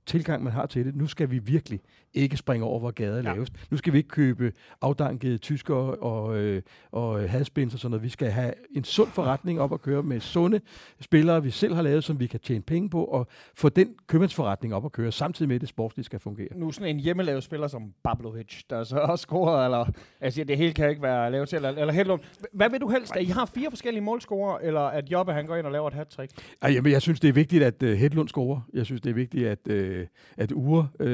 tilgang, man har til det. Nu skal vi virkelig ikke springe over, hvor gader er Ja. lavest. Nu skal vi ikke købe afdankede tyskere og, øh, og hadspins og sådan noget. Vi skal have en sund forretning op at køre med sunde spillere, vi selv har lavet, som vi kan tjene penge på, og få den købmandsforretning op at køre, samtidig med, at det sportsligt skal fungere. Nu sådan en hjemmelavet spiller som Bablovic, der så også scorer, eller altså det hele kan ikke være lavet til, eller, eller Hedlund. Hvad vil du helst? At I har fire forskellige målscorer, eller at Jobbe han går ind og laver et hat-trick? Ej, jamen, jeg synes, det er vigtigt, at uh, Hedlund scorer. Jeg synes, det er vigtigt, at, uh, at Ure uh,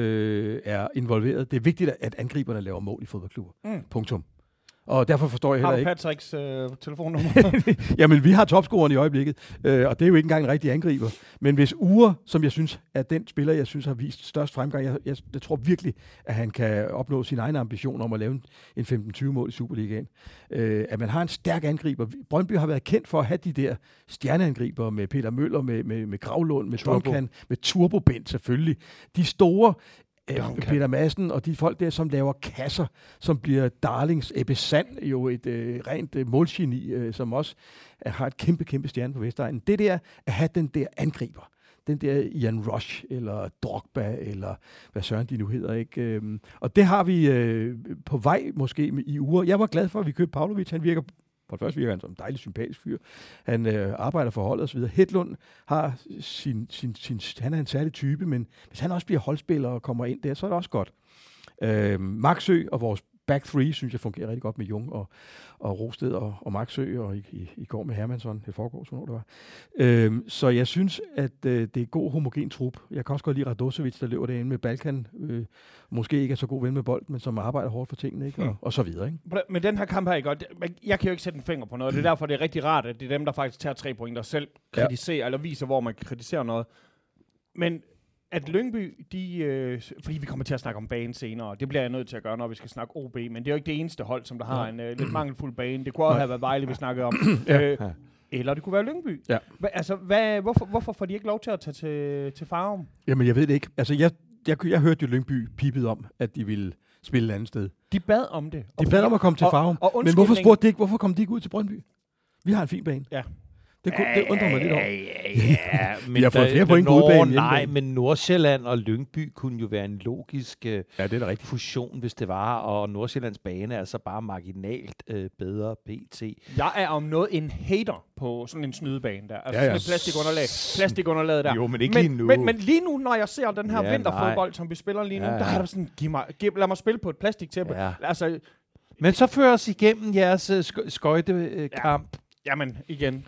er involveret. Det er vigtigt, at angriberne laver mål i fodboldklubber. Mm. Punktum. Og derfor forstår jeg Har heller du ikke... Patricks øh, telefonnummer? Jamen, vi har topscoren i øjeblikket, øh, og det er jo ikke engang en rigtig angriber. Men hvis Ure, som jeg synes er den spiller, jeg synes har vist størst fremgang, jeg, jeg, jeg tror virkelig, at han kan opnå sin egen ambition om at lave en, en 15-20 mål i Superligaen. Øh, at man har en stærk angriber. Brøndby har været kendt for at have de der stjerneangriber med Peter Møller, med, med, med Gravlund, med Turbo. Duncan, med Turbobent selvfølgelig. De store øh, Duncan. Peter Madsen og de folk der, som laver kasser, som bliver darlings. Ebbe Sand, jo et øh, rent øh, målgeni, øh, som også øh, har et kæmpe, kæmpe stjerne på Vestegnen. Det der, at have den der angriber, den der Ian Rush, eller Drogba, eller hvad søren de nu hedder, ikke? Øhm, og det har vi øh, på vej måske i uger. Jeg var glad for, at vi købte Pavlovic. Han virker for det første virker han som en dejlig sympatisk fyr. Han øh, arbejder for holdet osv. Hedlund har sin, sin, sin, han er en særlig type, men hvis han også bliver holdspiller og kommer ind der, så er det også godt. Øh, Maxø og vores back three, synes jeg fungerer rigtig godt med Jung og, og Rosted og, og Marksø, og i, i, i går med Hermansson, det foregår, sådan det var. Øhm, så jeg synes, at øh, det er god homogen trup. Jeg kan også godt lide Radosevic, der løber derinde med Balkan. Øh, måske ikke er så god ven med bold, men som arbejder hårdt for tingene, ikke? Og, Mm. og så videre. Ikke? Men den her kamp her, ikke? Jeg kan jo ikke sætte en finger på noget. Det er derfor, det er rigtig rart, at det er dem, der faktisk tager tre point, der selv Ja. kritiserer, eller viser, hvor man kan kritisere noget. Men at Lyngby, de, øh, fordi vi kommer til at snakke om banen senere, det bliver jeg nødt til at gøre, når vi skal snakke OB, men det er jo ikke det eneste hold, som der har Nej. en øh, lidt mangelfuld bane. Det kunne også have været Vejle, vi snakkede om. Ja. øh, Ja. eller det kunne være Lyngby. Ja. Hva, altså, hvad, hvorfor, hvorfor får de ikke lov til at tage til, til Farum? Jamen, jeg ved det ikke. Altså, jeg, jeg, jeg hørte jo Lyngby pippet om, at de ville spille et andet sted. De bad om det. De bad om at komme til og- Farum. og Men hvorfor spurgte de ikke, hvorfor kom de ikke ud til Brøndby? Vi har en fin bane. Ja. Det, kunne, det undrer mig lidt over. Ja, men Vi har fået flere point på end Nej, men Nordsjælland og Lyngby kunne jo være en logisk øh, Ja, det er da rigtigt. fusion, hvis det var, og Nordsjællands bane er så bare marginalt øh, bedre PT. Jeg er om noget en hater på sådan en snydebane der. Altså Ja, ja, ja. ja. sådan et plastikunderlag. Plastikunderlaget der. Jo, men ikke men, lige nu. Men, men lige nu, når jeg ser den her Ja, ja, vinterfodbold, som vi spiller lige nu, Ja, ja, ja. der er der sådan, giv mig, giv, lad mig spille på et plastiktæppe. Ja. Ja. Altså, Men så fører os igennem jeres øh, sk- skøjtekamp. jamen igen,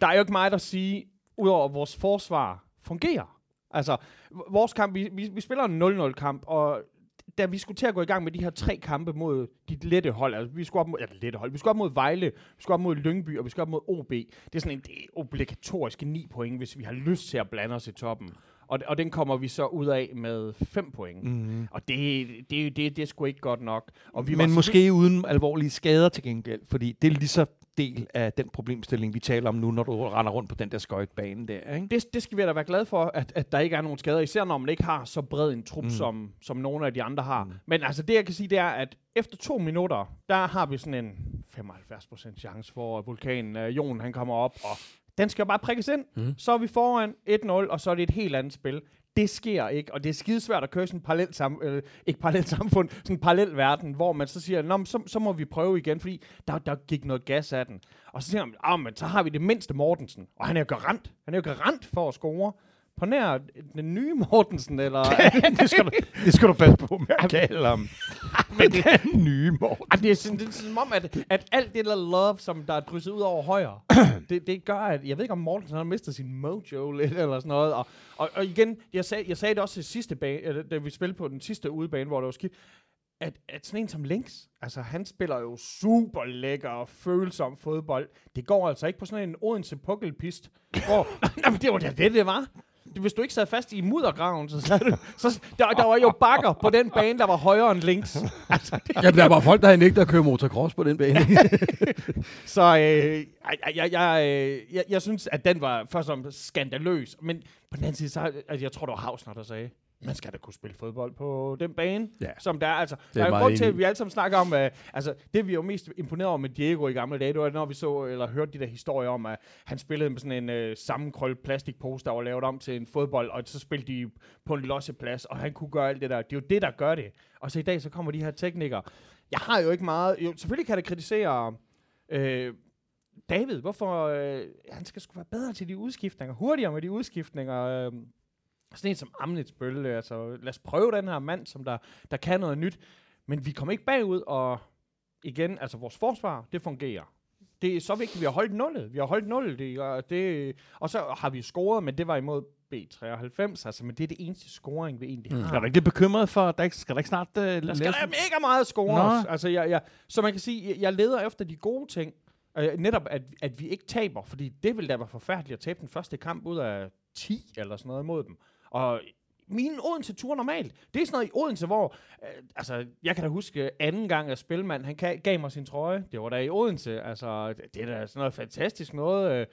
der er jo ikke meget at sige, udover at vores forsvar fungerer. Altså, vores kamp, vi, vi, vi spiller en 0-0 kamp, og da vi skulle til at gå i gang med de her tre kampe mod de lette hold, altså vi skulle op mod, ja, lette hold, vi skulle op mod Vejle, vi skulle op mod Lyngby, og vi skulle op mod OB. Det er sådan en det er obligatoriske 9 point, hvis vi har lyst til at blande os i toppen. Og, og den kommer vi så ud af med 5 point. Mm. Mm. Og det, det, det, det er sgu ikke godt nok. Og vi Men måske uden alvorlige skader til gengæld, fordi det er lige så del af den problemstilling, vi taler om nu, når du render rundt på den der skøjtebane der. Ikke? det, det skal vi da være glade for, at, at der ikke er nogen skader, især når man ikke har så bred en trup, Mm. som, som nogle af de andre har. Mm. Men altså det, jeg kan sige, det er, at efter to minutter, der har vi sådan en 75% chance for, at vulkanen, uh, Jon, han kommer op, og den skal bare prikkes ind. Mm. Så er vi foran 1-0, og så er det et helt andet spil. Det sker ikke, og det er skidesvært at køre sådan en parallel sam, øh, ikke parallel samfund, sådan en parallel verden, hvor man så siger, Nå, så, så må vi prøve igen, fordi der, der gik noget gas af den. Og så siger man, ah, men så har vi det mindste Mortensen, og han er jo garant. Han er jo garant for at score. På nær den nye Mortensen, eller... det, skal du, det skal du passe på med at kalde ham. Men den nye Morten. Ej, det, er sådan, det er som om, at, at alt det der love, som der er drysset ud over højre, det, det gør, at jeg ved ikke, om Mortensen har mistet sin mojo lidt, eller sådan noget. Og, og, og igen, jeg sagde, jeg sagde det også i sidste bane, da vi spillede på den sidste udebane, hvor det var skidt, at, at sådan en som Links, altså han spiller jo super lækker og følsom fodbold. Det går altså ikke på sådan en Odense pukkelpist, hvor, nej, men det var da det, det var. Hvis du ikke sad fast i muddergraven, så, sad du, så der, der var jo bakker på den bane, der var højere end Links. Altså, det, Jamen, der var folk, der havde nægtet at køre motocross på den bane. Så øh, jeg, jeg, jeg, øh, jeg, jeg synes, at den var først fremmest skandaløs. Men på den anden side, så, altså, jeg tror, det var Hausner, der sagde, man skal da kunne spille fodbold på den bane, Ja. som der er. Altså, er der er jo grund til, at vi alle sammen snakker om, uh, altså, det vi er jo mest imponeret over med Diego i gamle dage, det var, når vi så, eller hørte de der historier om, at han spillede med sådan en uh, sammenkrøllet plastikpose, der var lavet om til en fodbold, og så spillede de på en losseplads, og han kunne gøre alt det der. Det er jo det, der gør det. Og så i dag, så kommer de her teknikere. Jeg har jo ikke meget, jo, selvfølgelig kan det kritisere øh, David, hvorfor øh, han skal sgu være bedre til de udskiftninger, hurtigere med de udskiftninger. Øh, sådan en som Amnitsbøl, øh, altså lad os prøve den her mand, som der, der kan noget nyt. Men vi kommer ikke bagud, og igen, altså vores forsvar, det fungerer. Det er så vigtigt, vi har holdt nullet. Vi har holdt nullet, det, og, det, og så har vi scoret, men det var imod B93, altså, men det er det eneste scoring, vi egentlig Mm. har. Er du ikke lidt bekymret for, at der ikke, skal der ikke snart uh, Der skal der mega meget score. Altså, jeg, jeg, så man kan sige, jeg, jeg leder efter de gode ting. Øh, netop, at, at vi ikke taber, fordi det ville da være forfærdeligt at tabe den første kamp ud af 10 eller sådan noget mod dem. Og min Odense-tur normalt, det er sådan noget i Odense, hvor, øh, altså, jeg kan da huske anden gang, at Spilmand, han gav, mig sin trøje. Det var da i Odense. Altså, det, det er da sådan noget fantastisk noget. Øh,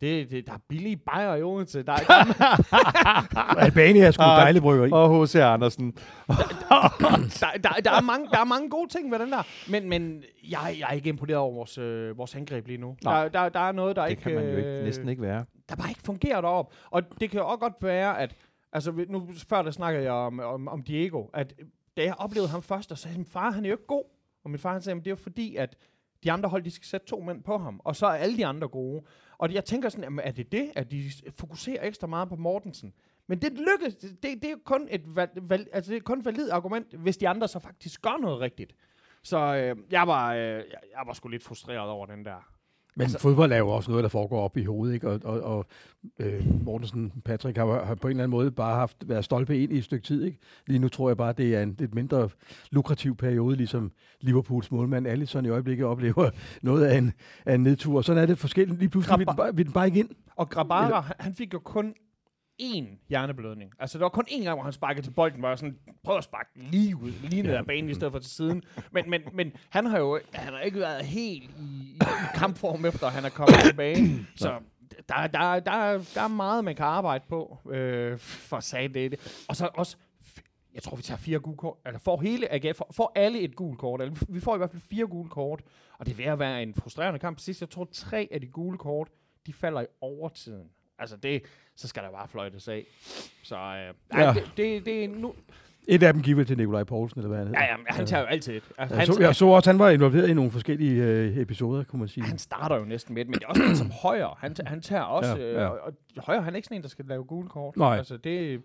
det, det, der er billige bajer i Odense. Der er, der, Albania er sgu Ah, dejlig bryggeri. Og H.C. Andersen. der, der, der, er mange, der er mange gode ting ved den der, men, men jeg, jeg er ikke imponeret over vores, øh, vores angreb lige nu. Nej. Der, der, der er noget, der Det ikke, kan man jo ikke, øh, næsten ikke være. der bare ikke fungerer deroppe. Og det kan jo også godt være, at, altså nu før der snakkede jeg om, om, om Diego, at øh, da jeg oplevede ham først, og sagde, min far han er jo ikke god. Og min far han sagde, "Men det er jo fordi, at de andre hold, de skal sætte to mænd på ham, og så er alle de andre gode. Og jeg tænker sådan, jamen, er det det, at de fokuserer ekstra meget på Mortensen? Men det lykkes, det, det er kun et, val, val, altså det er kun valid argument, hvis de andre så faktisk gør noget rigtigt. Så øh, jeg, var, øh, jeg, jeg var sgu lidt frustreret over den der. Men altså, fodbold er jo også noget, der foregår op i hovedet, ikke? Og, og, og øh, Mortensen, Patrick har, har på en eller anden måde bare haft været stolpe ind i et stykke tid, ikke? Lige nu tror jeg bare, det er en lidt mindre lukrativ periode, ligesom Liverpools målmand Alisson i øjeblikket oplever noget af en, af en nedtur. Og sådan er det forskelligt. Lige pludselig vil den, bare, vil den bare ikke ind. Og Grabara, han, han fik jo kun én hjerneblødning. Altså, der var kun én gang, hvor han sparkede til bolden, hvor jeg sådan, prøv at sparke lige ud, lige ned ad banen, i stedet for til siden. Men, men, men han har jo han har ikke været helt i, i kampform, efter han er kommet tilbage. Så der, der, der, der er meget, man kan arbejde på, øh, for at sige det. Og så også, jeg tror, vi tager fire gule kort, eller får hele AGF, får, får alle et gult kort, eller vi får i hvert fald fire gule kort, og det er ved at være en frustrerende kamp. Sidst, jeg tror, tre af de gule kort, de falder i overtiden. Altså det, så skal der bare fløjtes af. Så øh, ja. Ja. det, det, det er nu... Et af dem giver til Nikolaj Poulsen, eller hvad han hedder. Ja, ja, han tager jo altid et. Altså, Jeg så, jeg så også, at han var involveret i nogle forskellige øh, episoder, kunne man sige. han starter jo næsten med det, men det er også som højre. Han, han tager også... Ja, Ja, ja. ja. Øh, og højre, han er ikke sådan en, der skal lave gule kort. Nej. Altså det...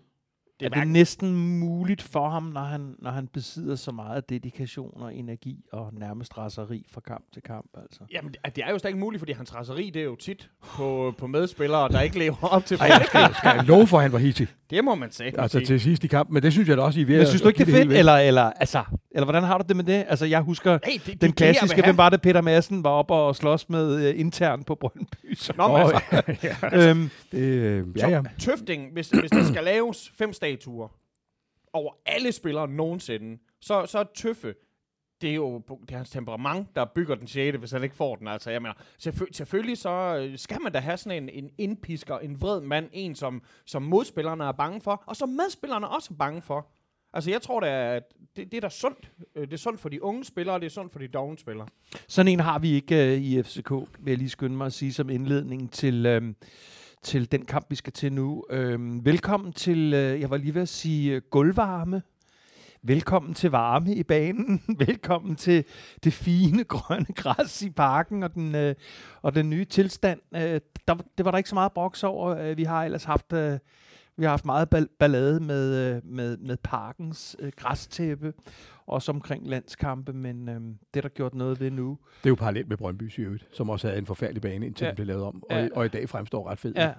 Er det næsten muligt for ham, når han, når han besidder så meget dedikation og energi og nærmest raseri fra kamp til kamp? Altså? Jamen, det- det er jo stadig muligt, fordi hans raseri, det er jo tit på, på medspillere, der ikke lever op til Ej, skal, skal jeg love for, at han var hissig. Det må man sige. Altså til sidst i kampen. Men det synes jeg da også, I er ved Men at synes du ikke, det er fedt? Eller, eller, altså, eller hvordan har du det med det? Altså, jeg husker Hey, det, den det, klassiske, det, hvem var det, Peter Madsen var oppe og slås med uh, internt på Brøndby. Så, Nå, men Åh, altså, øhm, det, øh, ja, ja. Tøfting, hvis, hvis der skal laves fem statuer over alle spillere nogensinde, så, så er Tøffe, det er jo det er hans temperament, der bygger den 6., hvis han ikke får den. Altså, jeg mener, selvfø- selvfølgelig så øh, skal man da have sådan en, en indpisker, en vred mand, en som, som modspillerne er bange for, og som medspillerne også er bange for. Altså, jeg tror da, at det, det er da sundt. Øh, det er sundt for de unge spillere, og det er sundt for de dogne spillere. Sådan en har vi ikke uh, i FCK, vil jeg lige skynde mig at sige som indledning til, øhm, til den kamp, vi skal til nu. Øhm, velkommen til, øh, jeg var lige ved at sige, øh, gulvvarme. Velkommen til varme i banen. velkommen til det fine grønne græs i parken og den, øh, og den nye tilstand. Øh, der, det var der ikke så meget broks over. Øh, vi har ellers haft... Øh, vi har haft meget bal- ballade med, øh, med, med parkens øh, græstæppe, også omkring landskampe, men øh, det er der gjort noget ved nu. Det er jo parallelt med Brøndby øvrigt, som også havde en forfærdelig bane, indtil Ja. den blev lavet om. Og, Ja. og i dag fremstår ret fed. Ja.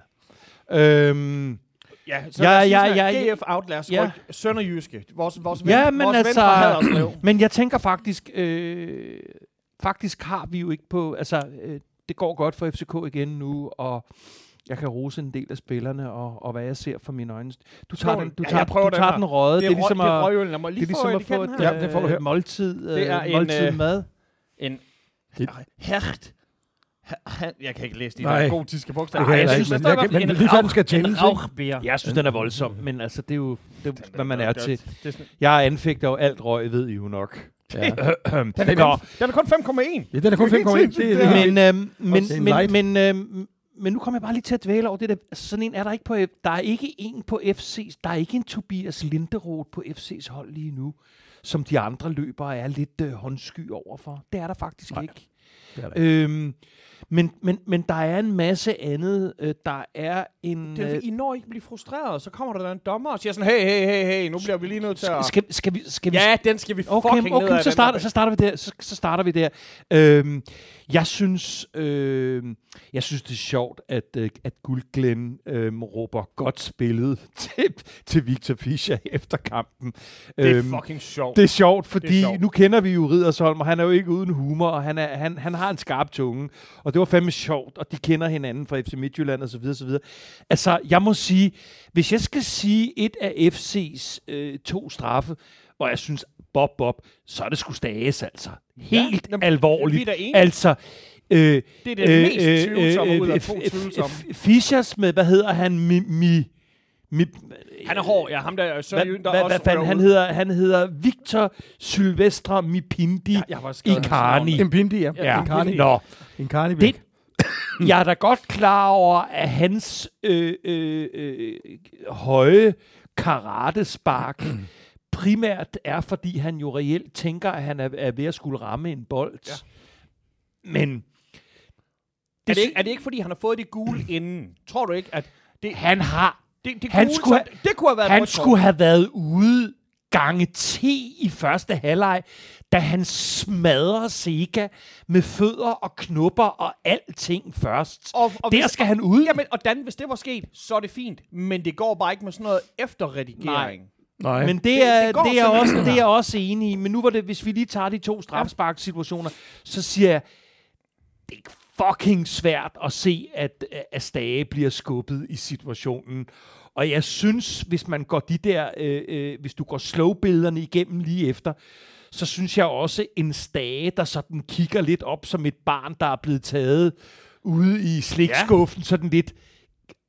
Øhm, Ja, så Ja, ja, ja, GF Outlast, ja. ja. Sønderjyske, vores, vores ven, Ja, men vores altså- ven fra Haderslev. men jeg tænker faktisk, øh, faktisk har vi jo ikke på, altså øh, det går godt for FCK igen nu, og jeg kan rose en del af spillerne, og, og hvad jeg ser for mine øjne. Du tager den, den. du Ja, tager, jeg prøver du den tager her. den røde. Det er ligesom røg- det er at, røgøl. Lad mig det lige er ligesom at få et. Ja, det får du øh, her. måltid, øh, Det er en, måltid øh, mad. En Det- hært. Jeg kan ikke læse de Nej. der gotiske bogstaver. Det jeg jeg ikke, synes, men der jeg men en lige før den skal tændes, En. Jeg synes, den er voldsom, men altså, det er jo, det er hvad man er til. Det er Jeg anfægter jo alt røg, ved I jo nok. Ja. Den er kun- Den er kun 5,1. ja, den er kun Det er 5,1. helt Det, det, sindssygt, det, men, øhm, men, en men, men, øhm, men nu kommer jeg bare lige til at dvæle over det der. Sådan en er der ikke på F- Der er ikke en på FC. Der er ikke en Tobias Linderoth på FC's hold lige nu, som de andre løbere er lidt øh, håndsky overfor. Det er der faktisk Nej, ikke. det er der ikke. Øhm, men, men, men der er en masse andet. Øh, der er en... Det er, øh, I når ikke blive frustreret, så kommer der en dommer og siger sådan, hey, hey, hey, hey, nu bliver vi lige nødt til at... skal, skal vi, skal vi Ja, den skal vi Okay, fucking ned okay ad, så, starter, så starter vi der. Så, så starter vi der. Øhm, jeg synes, øhm, jeg synes det er sjovt, at, øh, at Guldglen øhm, råber godt spillet til, til Victor Fischer efter kampen. Det er Øhm, fucking sjovt. det er sjovt, fordi sjovt. nu kender vi jo Ridersholm, og han er jo ikke uden humor, og han, er, han, han har en skarp tunge. Og det var fandme sjovt, og de kender hinanden fra FC Midtjylland og så videre, så videre. Altså, jeg må sige, hvis jeg skal sige et af FC's øh, to straffe, hvor jeg synes, Bob Bob, så er det sgu Stages, altså. Helt ja, alvorligt. Altså, øh, Det er det mest tvivlsomme ud af to f- f- tvivlsomme. Fischers med, hvad hedder han, mi, mi, mi, Han er hård, ja. Ham der er Søren hvad, hvad, hvad fanden, han hedder, han hedder Victor Sylvestre Mipindi Ja, jeg var i skrevet hans Carni. navn. En pindi, ja. Ja. En karni. Nå, En karni. det, jeg er da godt klar over, at hans øh, øh, øh, høje karatespark primært er, fordi han jo reelt tænker, at han er, er ved at skulle ramme en bold. Ja. Men Er det, ikke, er det ikke, fordi han har fået det gule inden? Tror du ikke, at det, han har det, det, han gule, skulle som, det kunne have været et han skulle have været ude gange T i første halvleg, da han smadrer Sega med fødder og knupper og alting først. Og, og Der skal han ud. Jamen, og Dan, hvis det var sket, så er det fint. Men det går bare ikke med sådan noget efterredigering. Nej. Men det Det- er, det går det, er også, det er jeg også enig i. Men nu var det, hvis vi lige tager de to strafsparksituationer, så siger jeg, det er fucking svært at se, at, at Stage bliver skubbet i situationen. Og jeg synes, hvis man går de der, øh, øh, hvis du går slow-billederne igennem lige efter, så synes jeg også en Stage, der sådan kigger lidt op som et barn, der er blevet taget ude i slikskuffen, ja. sådan lidt,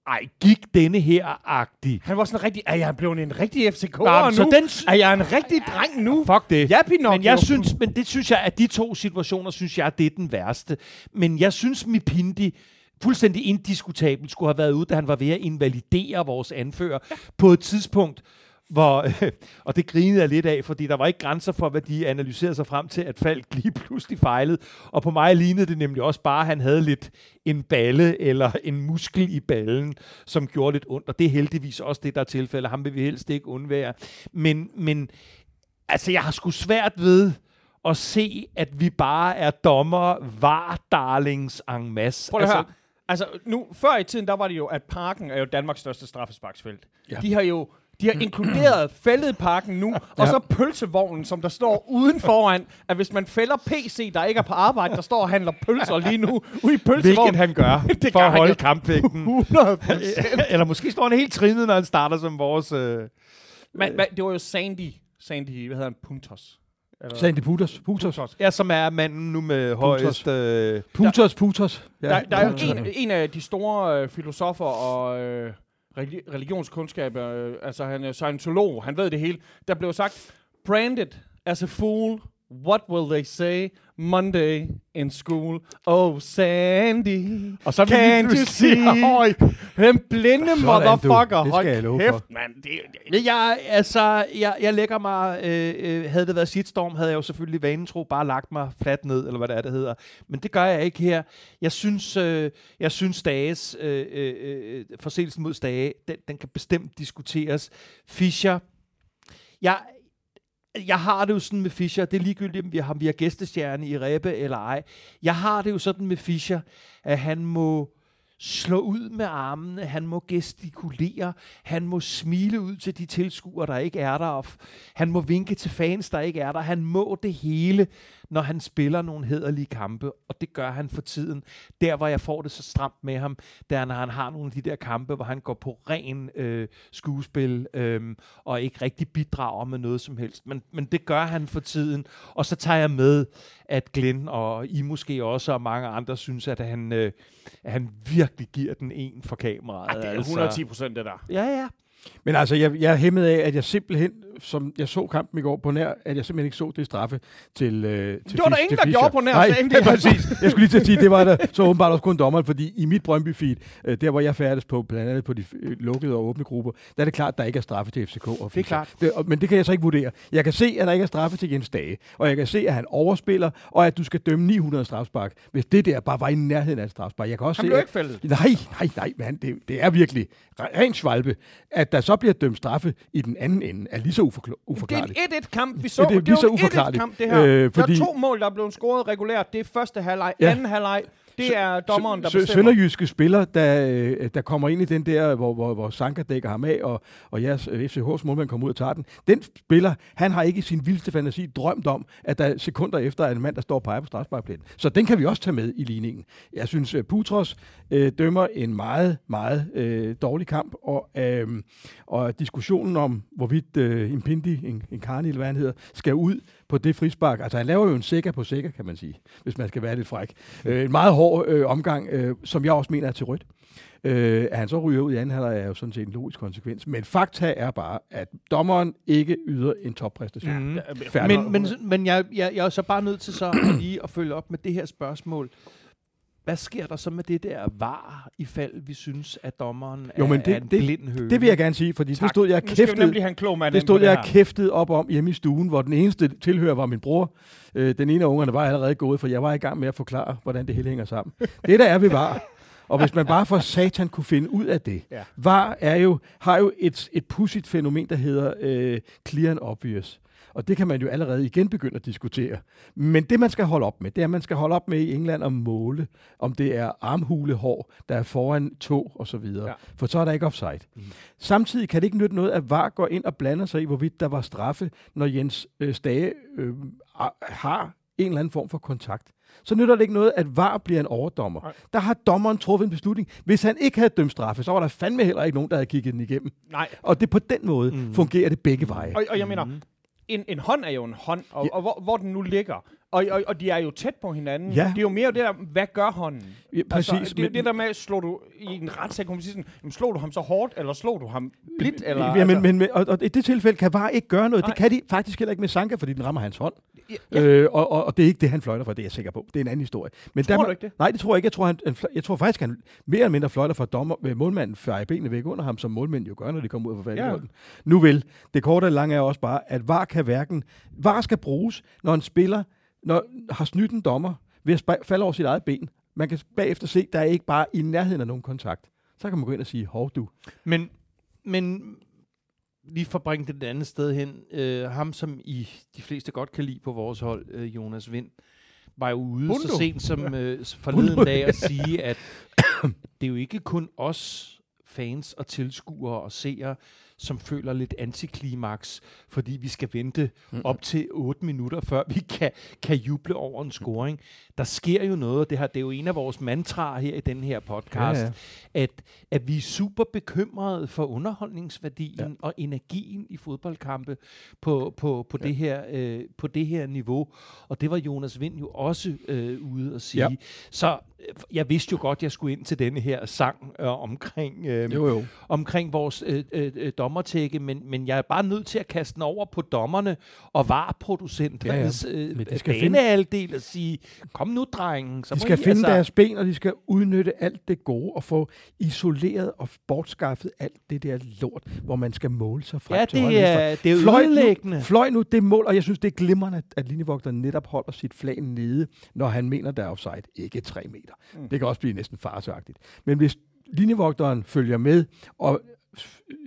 ej, gik denne her-agtig. Han var sådan rigtig, er jeg blevet en rigtig FCK'er nu? så den s- er jeg en rigtig dreng nu? Fuck det. Ja, Pinocchio. Men jeg synes, men det synes jeg, at de to situationer, synes jeg, det er den værste. Men jeg synes, Mipindi fuldstændig indiskutabelt skulle have været ude, da han var ved at invalidere vores anfører ja. på et tidspunkt, hvor, og det grinede jeg lidt af, fordi der var ikke grænser for, hvad de analyserede sig frem til, at Falk lige pludselig fejlede. Og på mig lignede det nemlig også bare, at han havde lidt en balle eller en muskel i ballen, som gjorde lidt ondt. Og det er heldigvis også det, der er tilfældet. Ham vil vi helst ikke undvære. Men, men altså, jeg har sgu svært ved at se, at vi bare er dommer, var darlings en masse. Prøv at altså, høre. Altså, nu, før i tiden, der var det jo, at parken er jo Danmarks største straffesparksfelt. Ja. Ja. De har jo de har inkluderet fældeparken nu, og så pølsevognen, som der står uden foran, at hvis man fælder PC, der ikke er på arbejde, der står og handler pølser lige nu, ude i pølsevognen. Hvilket han gør, Det for gør at holde kampvægten. 100 Eller måske står han helt trinet, når han starter som vores... Øh... Men, men det var jo Sandy, Sandy, hvad hedder han, Puntos. Eller, Sandy Putos. Putos. Puntos. Ja, som er manden nu med højest... Øh... Putos, Putos. Ja, Der, der er jo Putos. en, en af de store øh, filosofer og øh, religionskundskab, øh, altså han er scientolog, han ved det hele, der blev sagt, branded as a fool, what will they say Monday in school? Oh, Sandy, Og så vi you see? Høj, den blinde Sådan, du. motherfucker. Det skal jeg love kæft, for. mand. Det, Jeg, altså, jeg, jeg lægger mig, øh, øh, havde det været shitstorm, havde jeg jo selvfølgelig vanen tro bare lagt mig fladt ned, eller hvad det er, det hedder. Men det gør jeg ikke her. Jeg synes, øh, jeg synes Stages, øh, øh, øh, forseelsen mod Stage, den, den kan bestemt diskuteres. Fischer, jeg, jeg har det jo sådan med Fischer, det er ligegyldigt, om vi har, om vi har gæstestjerne i Rebbe eller ej. Jeg har det jo sådan med Fischer, at han må slå ud med armene, han må gestikulere, han må smile ud til de tilskuere, der ikke er der, og han må vinke til fans, der ikke er der. Han må det hele, når han spiller nogle hederlige kampe, og det gør han for tiden. Der, hvor jeg får det så stramt med ham, der er, når han har nogle af de der kampe, hvor han går på ren øh, skuespil, øh, og ikke rigtig bidrager med noget som helst. Men, men det gør han for tiden, og så tager jeg med, at Glenn og I måske også, og mange andre synes, at han, øh, at han virkelig giver den en for kameraet. det er altså. 110 procent det der. Ja, ja. Men altså, jeg, jeg er hæmmet af, at jeg simpelthen, som jeg så kampen i går på nær, at jeg simpelthen ikke så det straffe til, øh, til Det var der ingen, der Fischer. gjorde på nær, Nej, det er præcis. Jeg skulle lige til at sige, det var der så åbenbart også kun dommeren, fordi i mit Brøndby-feed, øh, der hvor jeg færdes på, blandt andet på de øh, lukkede og åbne grupper, der er det klart, at der ikke er straffe til FCK og Fischer. klart. Det, og, men det kan jeg så ikke vurdere. Jeg kan se, at der ikke er straffe til Jens Dage, og jeg kan se, at han overspiller, og at du skal dømme 900 strafspark, hvis det der bare var i nærheden af et strafspark. Jeg kan også Han se, blev at- ikke fældet. Nej, nej, nej, man, det, det er virkelig re- ren svalpe. At der så bliver dømt straffe i den anden ende, er lige så uforkl- Det er uforklarligt. en 1-1-kamp, vi så. Det er det lige er så jo en uforklarligt. 1-1-kamp, det her. Øh, fordi... Der er to mål, der er blevet scoret regulært. Det er første halvleg. Ja. Anden halvleg, det er dommeren, der bestemmer. Sønderjyske spiller, der, øh, der kommer ind i den der, hvor, hvor, hvor Sanka dækker ham af, og, og jeres øh, FCH's målmand kommer ud og tager den. Den spiller, han har ikke i sin vildeste fantasi drømt om, at der sekunder efter er en mand, der står og peger på strafsparkplænen. Så den kan vi også tage med i ligningen. Jeg synes, øh, Putros øh, dømmer en meget, meget øh, dårlig kamp, og, øh, og diskussionen om, hvorvidt øh, en Pindi, en, en Karni, eller hvad han hedder, skal ud på det frispark. Altså, han laver jo en sikker på sikker, kan man sige, hvis man skal være lidt fræk. Øh, en meget hård øh, omgang, øh, som jeg også mener er til rødt. Øh, at han så ryger ud i anden halvleg er jo sådan set en logisk konsekvens. Men fakta er bare, at dommeren ikke yder en toppræstation. Færdig. Men, men, men jeg, jeg, jeg er så bare nødt til så lige at følge op med det her spørgsmål. Hvad sker der så med det der var, i fald vi synes, at dommeren Jo, er, men det- er en det- blind høne? det vil jeg gerne sige, fordi det stod jeg kæftet, en klog mand det stod jeg her. kæftet op om hjemme i stuen, hvor den eneste tilhører var min bror. Øh, den ene af ungerne var allerede gået, for jeg var i gang med at forklare, hvordan det hele hænger sammen. det der er ved var, Og hvis man bare for satan kunne finde ud af det. Ja. VAR er jo, har jo et, et pudsigt fænomen, der hedder øh, clear and obvious. Og det kan man jo allerede igen begynde at diskutere. Men det, man skal holde op med, det er, at man skal holde op med i England at måle, om det er armhulehår, der er foran tog og så videre. Ja. For så er der ikke offside. Mm. Samtidig kan det ikke nytte noget, at VAR går ind og blander sig i, hvorvidt der var straffe, når Jens øh, Stage øh, har en eller anden form for kontakt. Så nytter det ikke noget, at VAR bliver en overdommer. Nej. Der har dommeren truffet en beslutning. Hvis han ikke havde dømt straffe, så var der fandme heller ikke nogen, der havde kigget den igennem. Nej, Og det på den måde mm. fungerer det begge veje. og, og jeg mener, en, en hånd er jo en hånd, og, Ja. og hvor, hvor den nu ligger. Og, og, og de er jo tæt på hinanden. Ja. Det er jo mere det der, hvad gør hånden? Ja, præcis. Altså, det, det der med, slår du i en retssag, kunne man sige sådan, jamen, slog du ham så hårdt, eller slog du ham blidt? Eller, ja, men, men, men, og, og i det tilfælde kan VAR ikke gøre noget. Nej. Det kan de faktisk heller ikke med Sanka, fordi den rammer hans hånd. Ja. Øh, og, og, og det er ikke det, han fløjter for, det er jeg sikker på. Det er en anden historie. Men Tror der, du ikke det? Nej, det tror jeg ikke. Jeg tror, han, han, jeg tror faktisk, han mere eller mindre fløjter for dommer, med målmanden fejer benene væk under ham, som målmænd jo gør, når de kommer ud af forfærdeligheden. Ja. Nu vil. Det korte og lange er også bare, at VAR kan hverken... VAR skal bruges, når en spiller når, har snydt en dommer ved at falde over sit eget ben. Man kan bagefter se, der er ikke bare i nærheden af nogen kontakt. Så kan man gå ind og sige, hov du. Men, men lige for at bringe det et andet sted hen. Øh, ham, som I de fleste godt kan lide på vores hold, øh, Jonas Vind, var jo ude Bundo. så sent som øh, forleden dag at sige, at det er jo ikke kun os fans og tilskuere og seere, som føler lidt antiklimaks, fordi vi skal vente op til 8 minutter, før vi kan, kan juble over en scoring. Der sker jo noget, og det, her, det er jo en af vores mantraer her i den her podcast, Ja, ja. At, at vi er super bekymrede for underholdningsværdien ja. og energien i fodboldkampe på, på, på, ja. det her, øh, på det her niveau. Og det var Jonas Vind jo også øh, ude at sige. Ja. Så øh, jeg vidste jo godt, jeg skulle ind til denne her sang øh, omkring, øh, Jo, jo. omkring vores øh, øh, øh, dommertække, men, men jeg er bare nødt til at kaste den over på dommerne og vareproducenternes ja, ja. Men øh, de skal banealdel og sige, kom nu, drengen. Så De skal I, finde altså... deres ben, og de skal udnytte alt det gode og få isoleret og bortskaffet alt det der lort, hvor man skal måle sig frem Ja, til det er, det er Fløj nu, fløj nu det mål, og jeg synes, det er glimrende, at linjevogteren netop holder sit flag nede, når han mener, der er offside. Ikke tre meter. Mm. Det kan også blive næsten farsagtigt. Men hvis linjevogteren følger med, og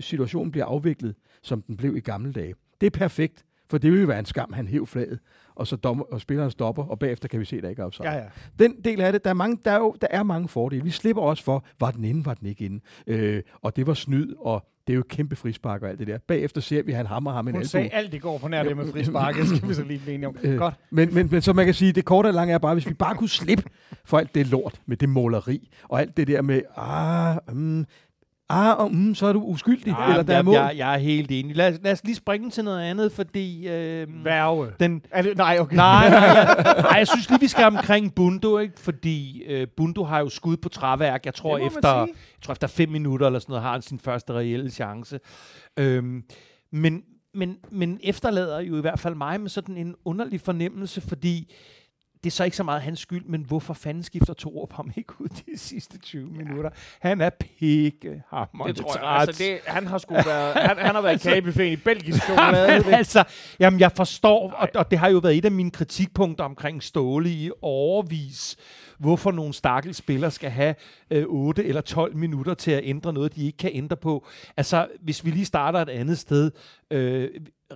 situationen bliver afviklet, som den blev i gamle dage, det er perfekt. For det ville jo være en skam, han hæv flaget, og så dommer, og spilleren stopper, og bagefter kan vi se, at der ikke er offside. Ja, ja. Den del af det, der er, mange, der, er jo, der er mange fordele. Vi slipper også for, var den inde, var den ikke inde. Øh, og det var snyd, og det er jo kæmpe frispark og alt det der. Bagefter ser vi, at han hammer ham en Hun albu. sagde alt i går på nær det med frisparket, skal vi så lige blive om. Øh, Godt. Men, men, men så man kan sige, det korte og lange er bare, hvis vi bare kunne slippe for alt det lort med det måleri, og alt det der med, ah, mm, ah, og, mm, så er du uskyldig, Ja, eller der er jeg, mål. jeg, jeg er helt enig. Lad, os- lad os lige springe til noget andet, fordi... Øh, Værve. den, Er det, nej, okay. nej, nej, jeg, nej, jeg synes lige, vi skal omkring Bundo, ikke? fordi øh, Bundo har jo skud på træværk. Jeg tror, efter, jeg tror, efter fem minutter eller sådan noget, har han sin første reelle chance. Øhm, men, men, men efterlader jo i hvert fald mig med sådan en underlig fornemmelse, fordi det er så ikke så meget hans skyld, men hvorfor fanden skifter Torup ham ikke ud de sidste 20 minutter? Han er pikke hammer. Det tror jeg. Altså, det, han har sgu været, han, han har været kagebuffeten i belgisk chokolade. Jamen, altså, jamen, jeg forstår, og, og det har jo været et af mine kritikpunkter omkring Ståle i overvis, hvorfor nogle stakkels spillere skal have øh, 8 eller 12 minutter til at ændre noget, de ikke kan ændre på. Altså, hvis vi lige starter et andet sted, øh,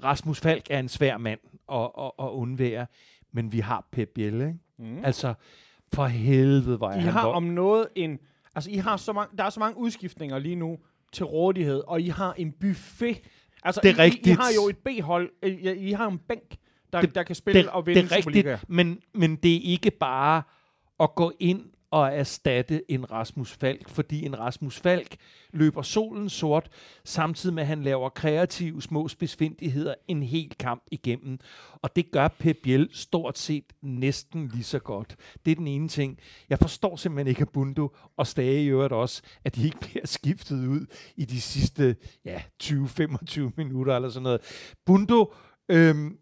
Rasmus Falk er en svær mand at, at, at undvære, men vi har Pep Biel, ikke? Mm. Altså, for helvede var I han har hvor- om noget en... Altså, I har så mange, der er så mange udskiftninger lige nu til rådighed, og I har en buffet. Altså, Det er I, I, I rigtigt. har jo et B-hold. I, I har en bænk, der, Det- der kan spille det, og vinde det er rigtigt, men, men det er ikke bare at gå ind og erstatte en Rasmus Falk, fordi en Rasmus Falk løber solen sort, samtidig med at han laver kreative små spidsfindigheder en hel kamp igennem. Og det gør Pep Biel stort set næsten lige så godt. Det er den ene ting. Jeg forstår simpelthen ikke, at Bundo og Stage i øvrigt også, at de ikke bliver skiftet ud i de sidste ja, 20-25 minutter eller sådan noget. Bundo øhm,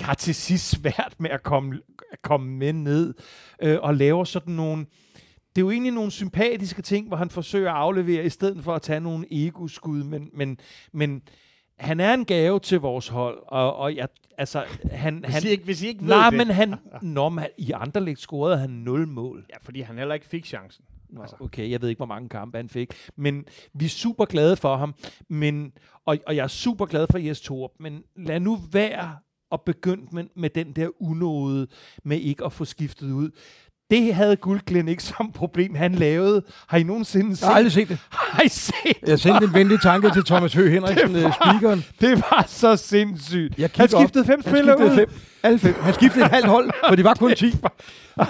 har til sidst svært med at komme, at komme med ned øh, og laver sådan nogle... Det er jo egentlig nogle sympatiske ting, hvor han forsøger at aflevere, i stedet for at tage nogle ego-skud, men, men, men han er en gave til vores hold, og, og jeg, altså, han... Hvis, han I ikke, hvis I ikke ved nej, det. men han... Nå, men han- i Anderlecht scorede han nul mål. Ja, fordi han heller ikke fik chancen. Nå, okay, jeg ved ikke, hvor mange kampe han fik. Men vi er super glade for ham. Men, og, og jeg er super glad for Jes Torp. Men lad nu være at begynde med, med den der unåde med ikke at få skiftet ud. Det havde Guldglen ikke som problem, han lavede. Har I nogensinde set? Jeg har aldrig set det. Har I set? Jeg sendte en venlig tanke til Thomas Høgh Henriksen, øh, speakeren. Det var så sindssygt. Jeg han kiggede op. skiftede fem spillere skiftede ud. fem. Alle fem. Han skiftede et halvt hold, for de var kun 10.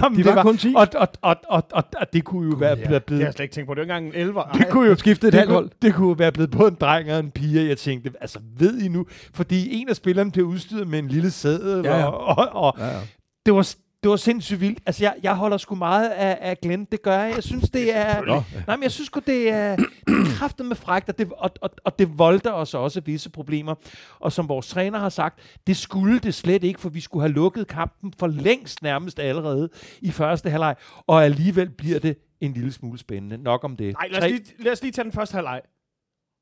Jamen, De det var kun 10. Og, og, og, og, og, og det kunne jo være Ja, blevet... det har jeg slet ikke tænkt på. Det var ikke engang en elver. Det kunne jo Han skiftede et det halvt hold. det kunne jo være blevet både en dreng og en pige. Jeg tænkte, altså ved I nu? Fordi en af spillerne blev udstyret med en lille sæde, Ja, ja. og, og, og Ja, ja. det var det var sindssygt vildt. Altså, jeg, jeg holder sgu meget af, af Glenn. Det gør jeg. Jeg synes, det er... Nej, men jeg synes sgu, det er, det er kraftet med frækt, og det, og, og, og det voldte os også visse problemer. Og som vores træner har sagt, det skulle det slet ikke, for vi skulle have lukket kampen for længst nærmest allerede i første halvleg. Og alligevel bliver det en lille smule spændende. Nok om det. Nej, lad os, lige, lad os lige tage den første halvleg.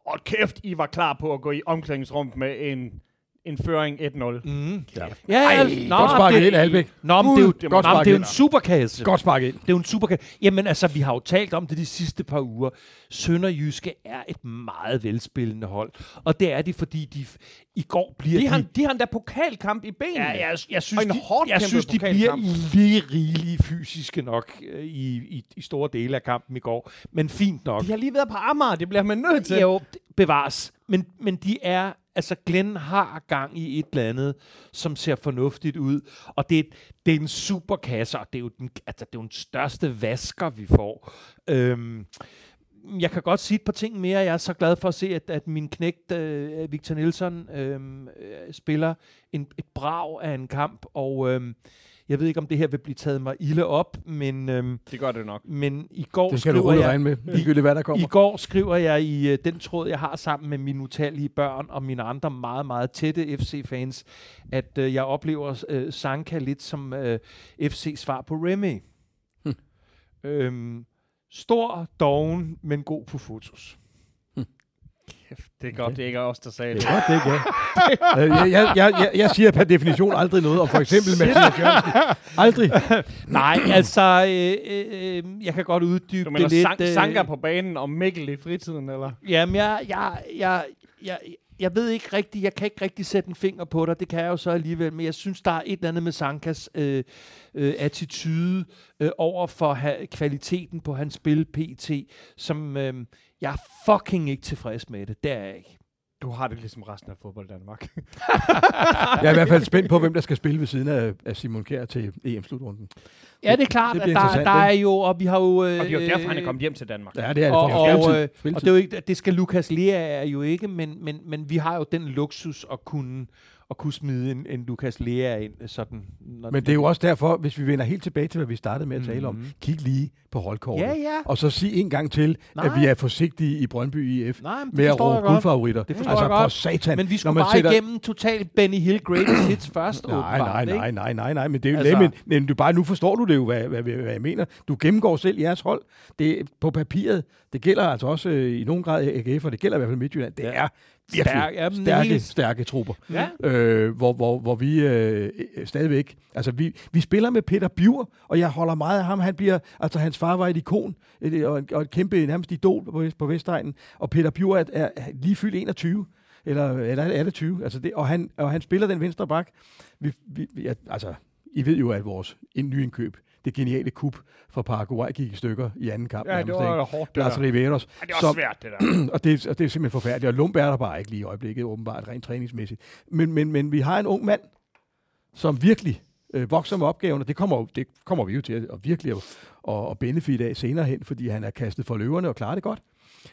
Og kæft, I var klar på at gå i omklædningsrummet med en, en føring 1-0. Mm. Ja. Ja. Ej, godt sparket ind, Albeck. Nå, men det er jo, det nå, det er jo en superkasse. Godt sparket ind. Det er jo en superkasse. Jamen altså, vi har jo talt om det de sidste par uger. Sønderjyske er et meget velspillende hold. Og det er de, fordi de i går bliver De de... har, de har endda pokalkamp i benene. Ja, jeg, jeg synes, de, hårdt jeg synes, de bliver lige rigelige fysiske nok øh, i, i, i store dele af kampen i går. Men fint nok. De har lige været på Amager. Det bliver man nødt til. Jo, det- bevares. Men, men de er, altså Glenn har gang i et eller andet, som ser fornuftigt ud. Og det, det er en superkasse, og det er jo den, altså, det er jo den største vasker, vi får. Øhm, jeg kan godt sige et par ting mere. Jeg er så glad for at se, at, at min knægt øh, Victor Nielsen øhm, øh, spiller en, et brag af en kamp, og øh, jeg ved ikke, om det her vil blive taget mig ilde op, men, øh, Det gør det nok. men i går Det skal du skriver roligt jeg... regne med, ligegyldigt hvad der kommer. I går skriver jeg i uh, den tråd, jeg har sammen med mine utallige børn og mine andre meget, meget tætte FC-fans, at uh, jeg oplever uh, Sanka lidt som uh, FC's svar på Remy. Hm. Øhm, stor, doven, men god på fotos. Kæft, det er godt, det er ikke os, der sagde Det det. er godt, det ikke ja. Øh, jeg, jeg, jeg, jeg, jeg siger per definition aldrig noget om for eksempel Mathias Jørgensen. Aldrig. Nej, altså, øh, øh, øh, jeg kan godt uddybe Du mener det lidt. sang, Sanka på banen og Mikkel i fritiden, eller? Jamen, jeg, jeg, jeg, jeg, jeg ved ikke rigtigt, jeg kan ikke rigtig sætte en finger på dig, det kan jeg jo så alligevel, men jeg synes, der er et eller andet med Sankas øh, øh, attitude øh, over for ha- kvaliteten på hans spil PT, som øh, jeg er fucking ikke tilfreds med det. Det er jeg ikke. Du har det ligesom resten af fodbold Danmark. Jeg er i hvert fald spændt på, hvem der skal spille ved siden af, af Simon Kjær til EM-slutrunden. Ja, det er klart, det at bliver der, der er jo, og vi har jo... Øh, og det er jo derfor, han er kommet hjem til Danmark. Ja, det er det. Og- og, spilletid. øh. Og det, er jo ikke, det skal Lukas Lea er jo ikke, men, men, men vi har jo den luksus at kunne, at kunne smide en, en Lukas Lea ind. Sådan, når Men det er jo også derfor, hvis vi vender helt tilbage til, hvad vi startede med at tale om, Mhm. kig lige på holdkortet. Ja, ja. Og så sig en gang til, Nej. at vi er forsigtige i Brøndby IF Nej, med at råbe guldfavoritter. Det forstår altså jeg godt. satan. Men vi skulle bare sætter- igennem totalt Benny Hill Greatest Hits først, Nej, nej, nej, nej, nej, nej, men det er jo Altså- men, men du bare, nu forstår du det jo, hvad, hvad, hvad, hvad jeg mener. Du gennemgår selv jeres hold. Det er på papiret, det gælder altså også øh, i nogen grad AGF, og det gælder i hvert fald Midtjylland. Det Ja. er stærke, helt- stærke trupper. Ja. øh, hvor, hvor, hvor vi øh, øh, stadigvæk, altså vi, vi spiller med Peter Bjur, og jeg holder meget af ham. Han bliver, altså hans far var et ikon, et, og, et, og et kæmpe nærmest idol på, på Vestegnen, og Peter Bjur er, er lige fyldt 21, eller, eller er det 20, altså det, og, han, og han spiller den venstre bak. Vi, vi, vi, ja, altså, I ved jo, at vores ind, nyindkøb, det geniale kup fra Paraguay gik i stykker i anden kamp. Ja, det var ikke? hårdt, det Lars. Riveros. Ja, det er også som- svært, det der. og det, og det er simpelthen forfærdeligt. Og Lump er der bare ikke lige i øjeblikket, åbenbart, rent træningsmæssigt. Men, men, men vi har en ung mand, som virkelig øh, vokser med opgaven, og det kommer, det kommer vi jo til at, at virkelig at, at, at benefit af senere hen, fordi han er kastet for løverne og klarer det godt.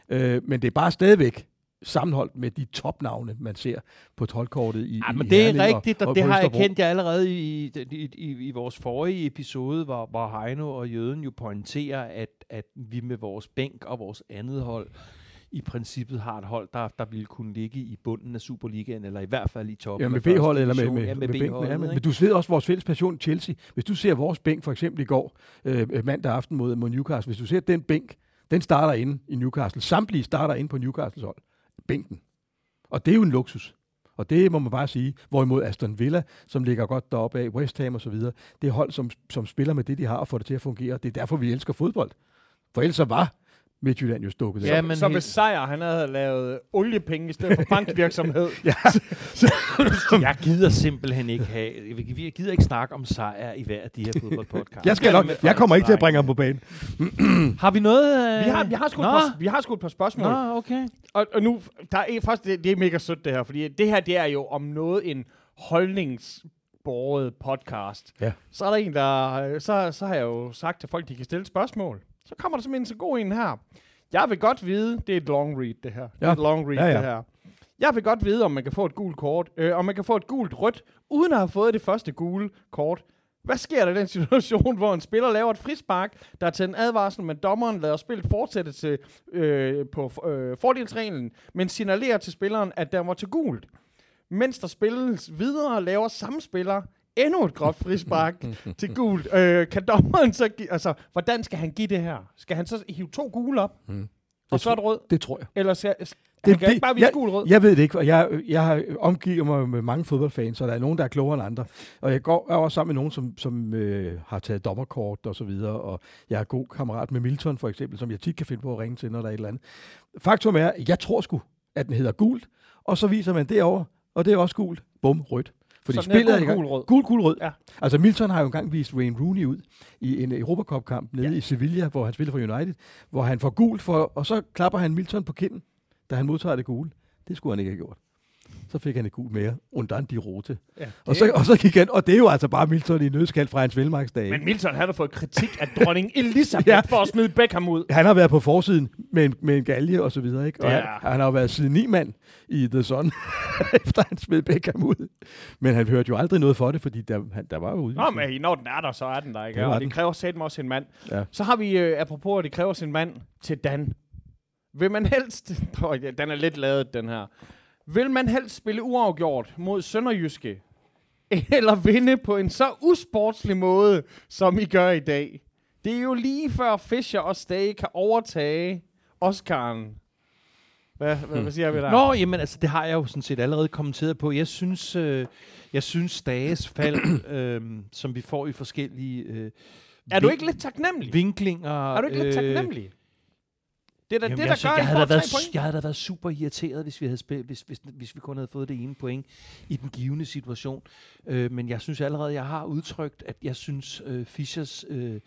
Øh, men det er bare stadigvæk sammenholdt med de topnavne, man ser på holdkortet i Ja, i men det er rigtigt, og, og det har jeg kendt jer allerede i, i, i, i vores forrige episode, hvor, hvor Heino og Jøden jo pointerer, at, at vi med vores bænk og vores andet hold i princippet har et hold, der, der ville kunne ligge i bunden af Superligaen, eller i hvert fald i toppen Ja, med B-holdet eller med, med, ja, med, med bænken. Ja, men, men du ved også vores fælles passion Chelsea. Hvis du ser vores bænk for eksempel i går, øh, mandag aften mod, mod Newcastle, hvis du ser den bænk, den starter inde i Newcastle. Samtlige starter inde på Newcastles hold. Bænken. Og det er jo en luksus. Og det må man bare sige. Hvorimod Aston Villa, som ligger godt deroppe af, West Ham og så videre, det er hold, som, som spiller med det, de har, og får det til at fungere. Det er derfor, vi elsker fodbold. For ellers så var Midtjylland jo stukket Ja, men så hvis Sejr, han havde lavet oliepenge i stedet for bankvirksomhed. ja, Jeg gider simpelthen ikke have... Vi gider ikke snakke om sejr i hver af de her fodboldpodcasts. jeg, skal nok, jeg kommer ikke til at bringe ham på banen. Har vi noget... Øh... Vi har, vi har, sgu et par, vi har sgu et par spørgsmål. Nå, okay. Og, og nu, der er faktisk, det, det er mega sødt det her, fordi det her, det er jo om noget en holdningsborget podcast. Ja. Så er der en, der, så, så har jeg jo sagt til folk, de kan stille spørgsmål. Så kommer der simpelthen så god en her. Jeg vil godt vide, det er et long read det her. Det er Ja. et long read Ja, ja. det her. Jeg vil godt vide, om man kan få et gult kort, øh, om man kan få et gult rødt, uden at have fået det første gule kort. Hvad sker der i den situation, hvor en spiller laver et frispark, der er til en advarsel, men dommeren lader spillet fortsætte til, øh, på øh, fordelsreglen, men signalerer til spilleren, at der var til gult. Mens der spilles videre, laver samme spiller endnu et groft frispark til gult. Øh, kan dommeren så give, altså, hvordan skal han give det her? Skal han så hive to gule op, Mm. og så er det rød? Det tror jeg. Eller skal, det, han kan ikke bare vise jeg, gul rød? Jeg ved det ikke, for jeg, jeg har omgivet mig med mange fodboldfans, og der er nogen, der er klogere end andre. Og jeg går er også sammen med nogen, som, som øh, har taget dommerkort og så videre, og jeg er god kammerat med Milton for eksempel, som jeg tit kan finde på at ringe til, når der er et eller andet. Faktum er, jeg tror sgu, at den hedder gult, og så viser man derover, og det er også gult. Bum, rødt. Fordi Så den er spillet gul, gul, rød. Gul, gul, rød. Ja. Altså Milton har jo engang vist Wayne Rooney ud i en Europacup-kamp nede ja. i Sevilla, hvor han spiller for United, hvor han får gult, for, og så klapper han Milton på kinden, da han modtager det gule. Det skulle han ikke have gjort. Så fik han et gult mere, undan de rote. Ja, Og så, og så gik han, og det er jo altså bare Milton i nødskald fra hans velmarksdag. Men Milton havde fået kritik af dronning Elisabeth Ja. for at smide Beckham ud. han har været på forsiden med en, med en galge og så videre, ikke? Og Ja. han, han har jo været siden ni mand i The Sun, efter han smed Beckham ud. Men han hørte jo aldrig noget for det, fordi der, han, der var jo Nå, udvisning. men når den er der, så er den der, ikke? Det Og det kræver satme også en mand. Ja. Så har vi, øh, apropos, at det kræver sin mand, til Dan. Vil man helst... Oh, ja, den er lidt lavet, den her. Vil man helst spille uafgjort mod Sønderjyske, eller vinde på en så usportslig måde, som I gør i dag? Det er jo lige før Fischer og Stage kan overtage Oscar'en. Hvad, hvad, hvad siger vi der? Nå, jamen altså, det har jeg jo sådan set allerede kommenteret på. Jeg synes, øh, jeg synes Dages fald, øh, som vi får i forskellige øh, er du ikke lidt taknemmelig? vinklinger... Er du ikke lidt taknemmelig? Det er da Jamen, det, jeg, der synes, gør, jeg, havde da været, point. jeg havde da været super irriteret, hvis vi, havde spillet, hvis, hvis, hvis vi kun havde fået det ene point i den givende situation. Øh, men jeg synes allerede, jeg har udtrykt, at jeg synes, øh, Fischers, øh,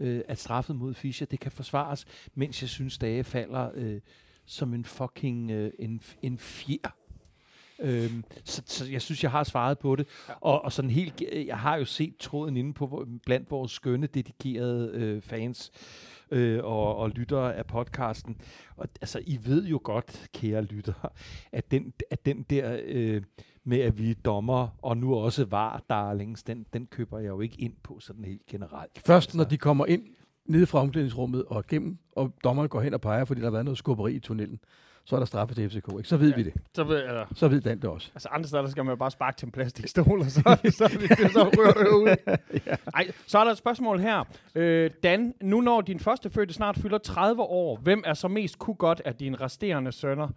øh, at straffet mod Fischer, det kan forsvares, mens jeg synes, Dage falder øh, som en fucking øh, en, en fjer. Øhm, så, så jeg synes, jeg har svaret på det. Ja. Og, og sådan helt, jeg har jo set tråden inde på blandt vores skønne, dedikerede øh, fans øh, og, og lyttere af podcasten. Og altså, I ved jo godt, kære lyttere, at den, at den der øh, med, at vi er dommer, og nu også var darlings, den, den køber jeg jo ikke ind på sådan helt generelt. Først når de kommer ind nede fra omklædningsrummet og gennem, og dommeren går hen og peger, fordi der har været noget skubberi i tunnelen, så er der straffe til FCK. Ikke? Så ved Ja. vi det. Så ved, eller, Så ved Dan det også. altså andre steder, der skal man jo bare sparke til en plastikstol, og så, så, så, så rører det ud. Ej, så er der et spørgsmål her. Øh, Dan, nu når din første fødte snart fylder 30 år, hvem er så mest ku godt af dine resterende sønner?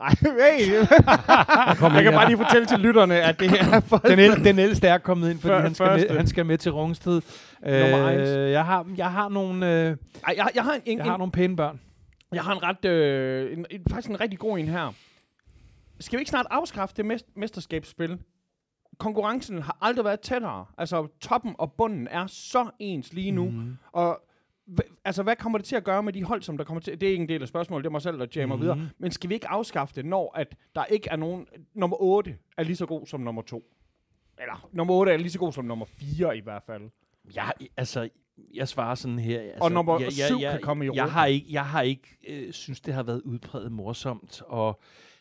Ej, hey. jeg kan bare lige fortælle til lytterne, at det er for... Den, el, den ældste er kommet ind, fordi Før- han skal, med, han skal med til Rungsted. Øh, jeg, har, jeg har nogle, øh, Ej, jeg, jeg, har en, en, jeg har nogle pæne børn. Jeg har en ret, øh, en, en, faktisk en rigtig god en her. Skal vi ikke snart afskaffe det mest, mesterskabsspil? Konkurrencen har aldrig været tættere. Altså, toppen og bunden er så ens lige nu. Mm. Og altså, hvad kommer det til at gøre med de hold, som der kommer til? Det er ikke en del af spørgsmålet, det er mig selv, der jammer mm. videre. Men skal vi ikke afskaffe det, når at der ikke er nogen... Nummer 8 er lige så god som nummer 2. Eller, nummer 8 er lige så god som nummer 4 i hvert fald. Jeg, altså, jeg svarer sådan her. Altså, Og nummer jeg, syv kan komme i jeg Europa. har ikke, jeg har ikke øh, synes, det har været udpræget morsomt at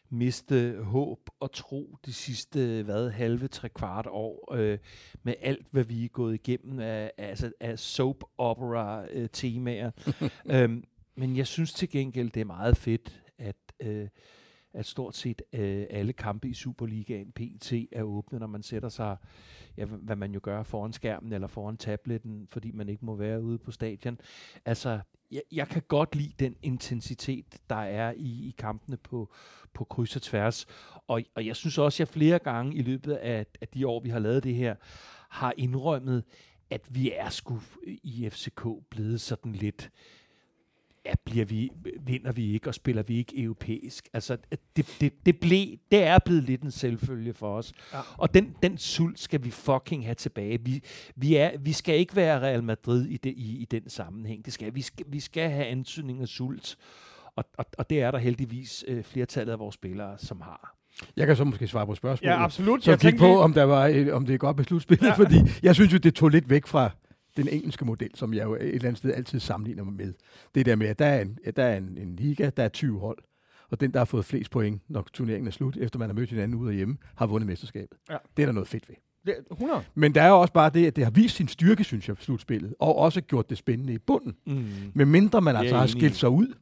miste håb og tro de sidste hvad, halve, tre kvart år øh, med alt, hvad vi er gået igennem af, altså, af soap opera øh, temaer. øhm, men jeg synes til gengæld, det er meget fedt, at, øh, at stort set øh, alle kampe i Superligaen PT er åbne, når man sætter sig ja, hvad man jo gør foran skærmen eller foran tabletten, fordi man ikke må være ude på stadion. Altså, jeg, jeg kan godt lide den intensitet, der er i, i kampene på, på kryds og tværs. Og, og jeg synes også, at jeg flere gange i løbet af, af de år, vi har lavet det her, har indrømmet, at vi er sgu i FCK blevet sådan lidt ja, bliver vi, vinder vi ikke, og spiller vi ikke europæisk. Altså, det, det, det, blev, det er blevet lidt en selvfølge for os. Ja. Og den, den sult skal vi fucking have tilbage. Vi, vi, er, vi skal ikke være Real Madrid i, det, i, i den sammenhæng. Det skal, vi, skal, vi skal have antydning af sult. Og, og, og det er der heldigvis øh, flertallet af vores spillere, som har. Jeg kan så måske svare på spørgsmålet. Ja, absolut. Så jeg kigge på, om, der var et, om det er godt beslutspillet, ja. fordi jeg synes jo, det tog lidt væk fra den engelske model, som jeg jo et eller andet sted altid sammenligner mig med. Det der med, at der er en, der er en, en liga, der er 20 hold, og den, der har fået flest point, når turneringen er slut, efter man har mødt hinanden ude og hjemme, har vundet mesterskabet. Ja. Det er der noget fedt ved. Det, 100. Men der er jo også bare det, at det har vist sin styrke, synes jeg, slutspillet, og også gjort det spændende i bunden. Mm. Men mindre man altså har skilt sig ud,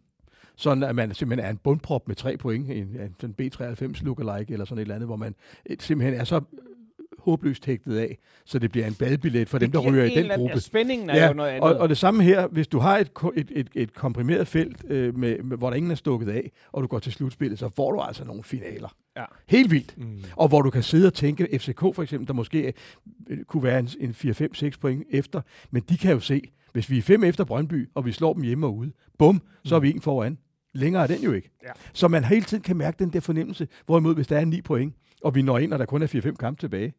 sådan at man simpelthen er en bundprop med tre point, en, en B93 lookalike eller sådan et eller andet, hvor man simpelthen er så håbløst hægtet af, så det bliver en badebillet for det dem, der ryger i den gruppe. Ja, spændingen er ja, jo noget andet. Og, og det samme her, hvis du har et, et, et, et komprimeret felt, øh, med, med, hvor der ingen er stukket af, og du går til slutspillet, så får du altså nogle finaler. Ja. Helt vildt. Mm. Og hvor du kan sidde og tænke, FCK for eksempel, der måske øh, kunne være en, en 4-5-6 point efter, men de kan jo se, hvis vi er fem efter Brøndby, og vi slår dem hjemme og ude, bum, så er vi en foran. Længere er den jo ikke. Ja. Så man hele tiden kan mærke den der fornemmelse, hvorimod hvis der er 9 point, og vi når ind, og der kun er 4-5 kampe tilbage,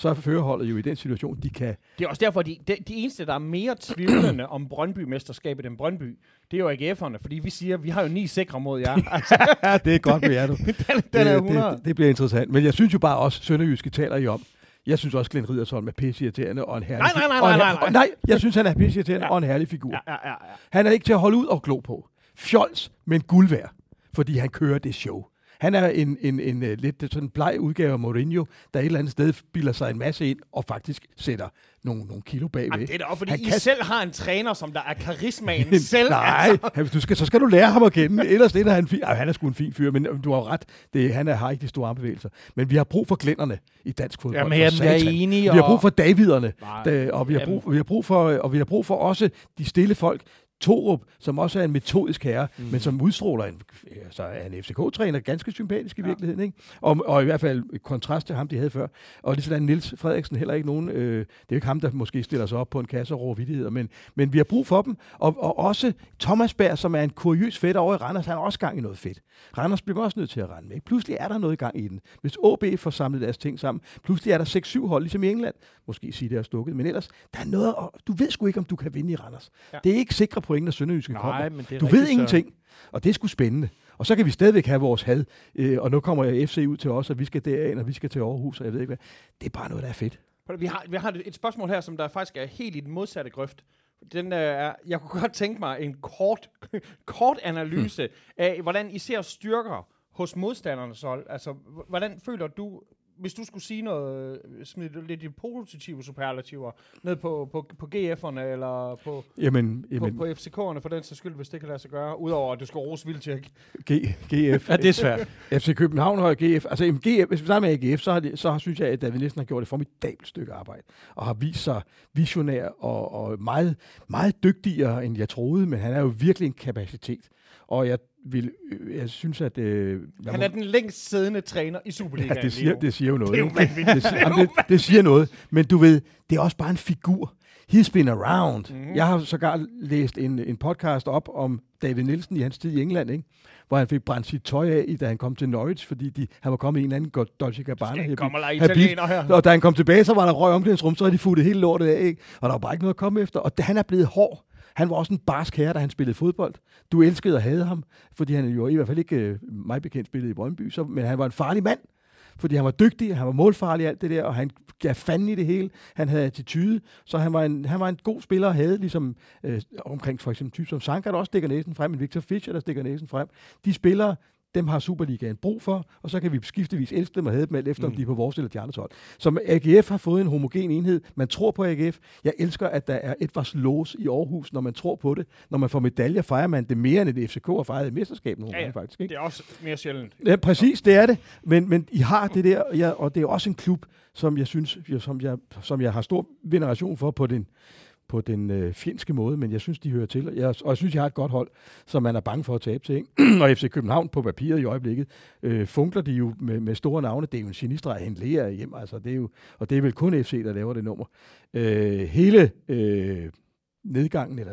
så er førerholdet jo i den situation, de kan... Det er også derfor, de, de, de eneste, der er mere tvivlende om Brøndby-mesterskabet end Brøndby, det er jo AGF'erne, fordi vi siger, vi har jo ni sikre mod jer. Altså. ja, det er godt med jer, du. den, den er 100. Det, det, bliver interessant. Men jeg synes jo bare også, Sønderjyske taler I om, jeg synes også, Glenn Riddersholm er pisseirriterende og en herlig nej, nej, nej, nej, nej, nej. nej, jeg synes, han er pisseirriterende ja. og en herlig figur. Ja, ja, ja, ja. Han er ikke til at holde ud og glo på. Fjols, men guld værd, fordi han kører det show. Han er en, en, en, en øh, lidt sådan bleg udgave af Mourinho, der et eller andet sted bilder sig en masse ind og faktisk sætter nogle, nogle kilo bagved. Jamen, det er da også, fordi han I kan... selv har en træner, som der er karismaen selv. Nej, altså. du skal, så skal du lære ham at kende. Ellers er han fin. han er sgu en fin fyr, men du har ret. Det, han er, har ikke de store armbevægelser. Men vi har brug for glænderne i dansk fodbold. Jamen, jeg er enig. Vi har brug for Daviderne. Der, og, vi har brug, vi har brug for, og vi har brug for også de stille folk, Torup, som også er en metodisk herre, mm. men som udstråler en, altså er en FCK-træner, ganske sympatisk i ja. virkeligheden, ikke? Og, og i hvert fald kontrast til ham, de havde før. Og lige sådan Nils Frederiksen heller ikke nogen, øh, det er jo ikke ham, der måske stiller sig op på en kasse og vittigheder, men, men vi har brug for dem. Og, og også Thomas Berg, som er en kuriøs fedt over i Randers, han er også gang i noget fedt. Randers bliver også nødt til at rende med. Pludselig er der noget i gang i den. Hvis OB får samlet deres ting sammen, pludselig er der 6-7 hold, ligesom i England. Måske sige, det er stukket, men ellers, der er noget, og du ved sgu ikke, om du kan vinde i Randers. Ja. Det er ikke sikre point, når Sønderjyske Nej, kommer. Men det er du ved ingenting, så... og det er sgu spændende. Og så kan vi stadigvæk have vores had, øh, og nu kommer FC ud til os, og vi skal derind, og vi skal til Aarhus, og jeg ved ikke hvad. Det er bare noget, der er fedt. Vi har, vi har et spørgsmål her, som der faktisk er helt i den modsatte grøft. Den er, jeg kunne godt tænke mig en kort, kort analyse hmm. af, hvordan I ser styrker hos modstandernes hold. Altså, hvordan føler du, hvis du skulle sige noget, smide lidt i positive superlativer, ned på, på, på GF'erne, eller på, jamen, jamen. på, på FCK'erne for den sags skyld, hvis det kan lade sig gøre, udover at du skal rose Vildtjek. G, GF. ja, det er svært. FC København har GF. Altså, GF, hvis vi starter med AGF, så, har det, så synes jeg, at David Nielsen har gjort et formidabelt stykke arbejde, og har vist sig visionær og, og meget, meget dygtigere, end jeg troede, men han er jo virkelig en kapacitet. Og jeg vil, øh, jeg synes, at... Øh, han er den længst siddende træner i Superligaen. Ja, det siger, det siger jo noget. Det, er jo det, det, det, det siger noget. Men du ved, det er også bare en figur. He's been around. Mm-hmm. Jeg har sågar læst en, en podcast op om David Nielsen i hans tid i England, ikke? hvor han fik brændt sit tøj af, da han kom til Norwich, fordi de, han var kommet i en anden Dolce Gabbana. Skal komme italiener her. Og da han kom tilbage, så var der røg omklædningsrum, så havde de fuldt helt lortet af, ikke? og der var bare ikke noget at komme efter. Og han er blevet hård. Han var også en barsk herre, da han spillede fodbold. Du elskede at have ham, fordi han jo i hvert fald ikke øh, mig bekendt spillede i Brøndby, så, men han var en farlig mand fordi han var dygtig, han var målfarlig alt det der, og han gav fanden i det hele. Han havde attitude, så han var en, han var en god spiller og havde ligesom øh, omkring for eksempel typ som Sanka, der også stikker næsen frem, men Victor Fischer, der stikker næsen frem. De spillere, dem har Superligaen brug for, og så kan vi skiftevis elske dem og have dem alt efter, mm. om de er på vores eller de andres hold. Som AGF har fået en homogen enhed. Man tror på AGF. Jeg elsker, at der er et vars lås i Aarhus, når man tror på det. Når man får medaljer, fejrer man det mere, end det FCK har fejret i mesterskabet nogle ja, gange, faktisk. Ikke? Det er også mere sjældent. Ja, præcis, det er det. Men, men I har det der, ja, og det er også en klub, som jeg synes, som jeg, som jeg har stor veneration for på den på den øh, finske måde, men jeg synes, de hører til. Jeg, og jeg synes, jeg har et godt hold, som man er bange for at tabe til. Ikke? og FC København på papiret i øjeblikket, øh, funkler de jo med, med store navne. Det er jo en genistreg at hente læger hjem, altså, det er jo, og det er vel kun FC, der laver det nummer. Øh, hele... Øh, nedgangen, eller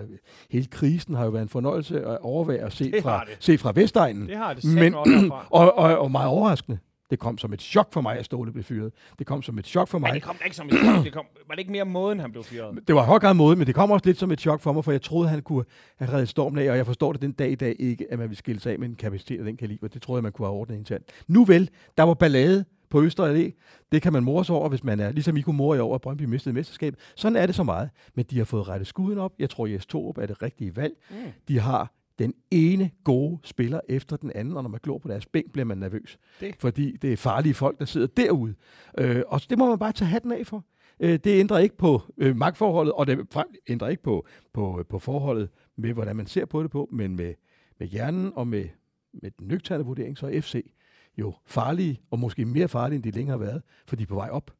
hele krisen, har jo været en fornøjelse at overvære og se fra, se fra Vestegnen. Det har det Men-. Og, og, og meget overraskende. Det kom som et chok for mig, at Ståle blev fyret. Det kom som et chok for mig. Men det kom da ikke som et chok. det kom, Var det ikke mere måden, han blev fyret? Det var i høj grad måde, men det kom også lidt som et chok for mig, for jeg troede, han kunne have reddet stormen af, og jeg forstår det den dag i dag ikke, at man vil skille sig af med en kapacitet af den kaliber. Det troede jeg, man kunne have ordnet internt. Nu vel, der var ballade på Øster Allé. Det kan man more sig over, hvis man er, ligesom I kunne more jer over, at Brøndby mistede mesterskabet. Sådan er det så meget. Men de har fået rettet skuden op. Jeg tror, Jes Torup er det rigtige valg. Mm. De har den ene gode spiller efter den anden, og når man glor på deres bænk, bliver man nervøs. Det. Fordi det er farlige folk, der sidder derude. Øh, og det må man bare tage hatten af for. Øh, det ændrer ikke på øh, magtforholdet, og det ændrer ikke på, på, på forholdet med, hvordan man ser på det på, men med, med hjernen og med, med den nøgterne vurdering, så er FC jo farlige, og måske mere farlige, end de længe har været, for de er på vej op.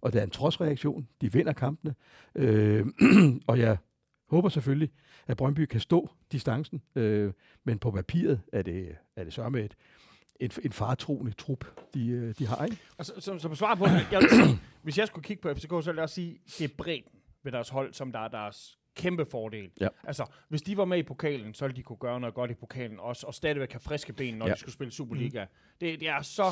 Og der er en trodsreaktion. De vinder kampene. Øh, og jeg håber selvfølgelig, at Brøndby kan stå distancen, øh, men på papiret er det, er det sørme et, en, en faretroende trup, de, øh, de har. Ikke? Altså, som, som svar på det, jeg vil sige, hvis jeg skulle kigge på FCK, så vil jeg også sige, det er bredden ved deres hold, som der er deres kæmpe fordel. Ja. Altså, hvis de var med i pokalen, så ville de kunne gøre noget godt i pokalen også, og stadigvæk have friske ben, når ja. de skulle spille Superliga. Mm. Det, det er så,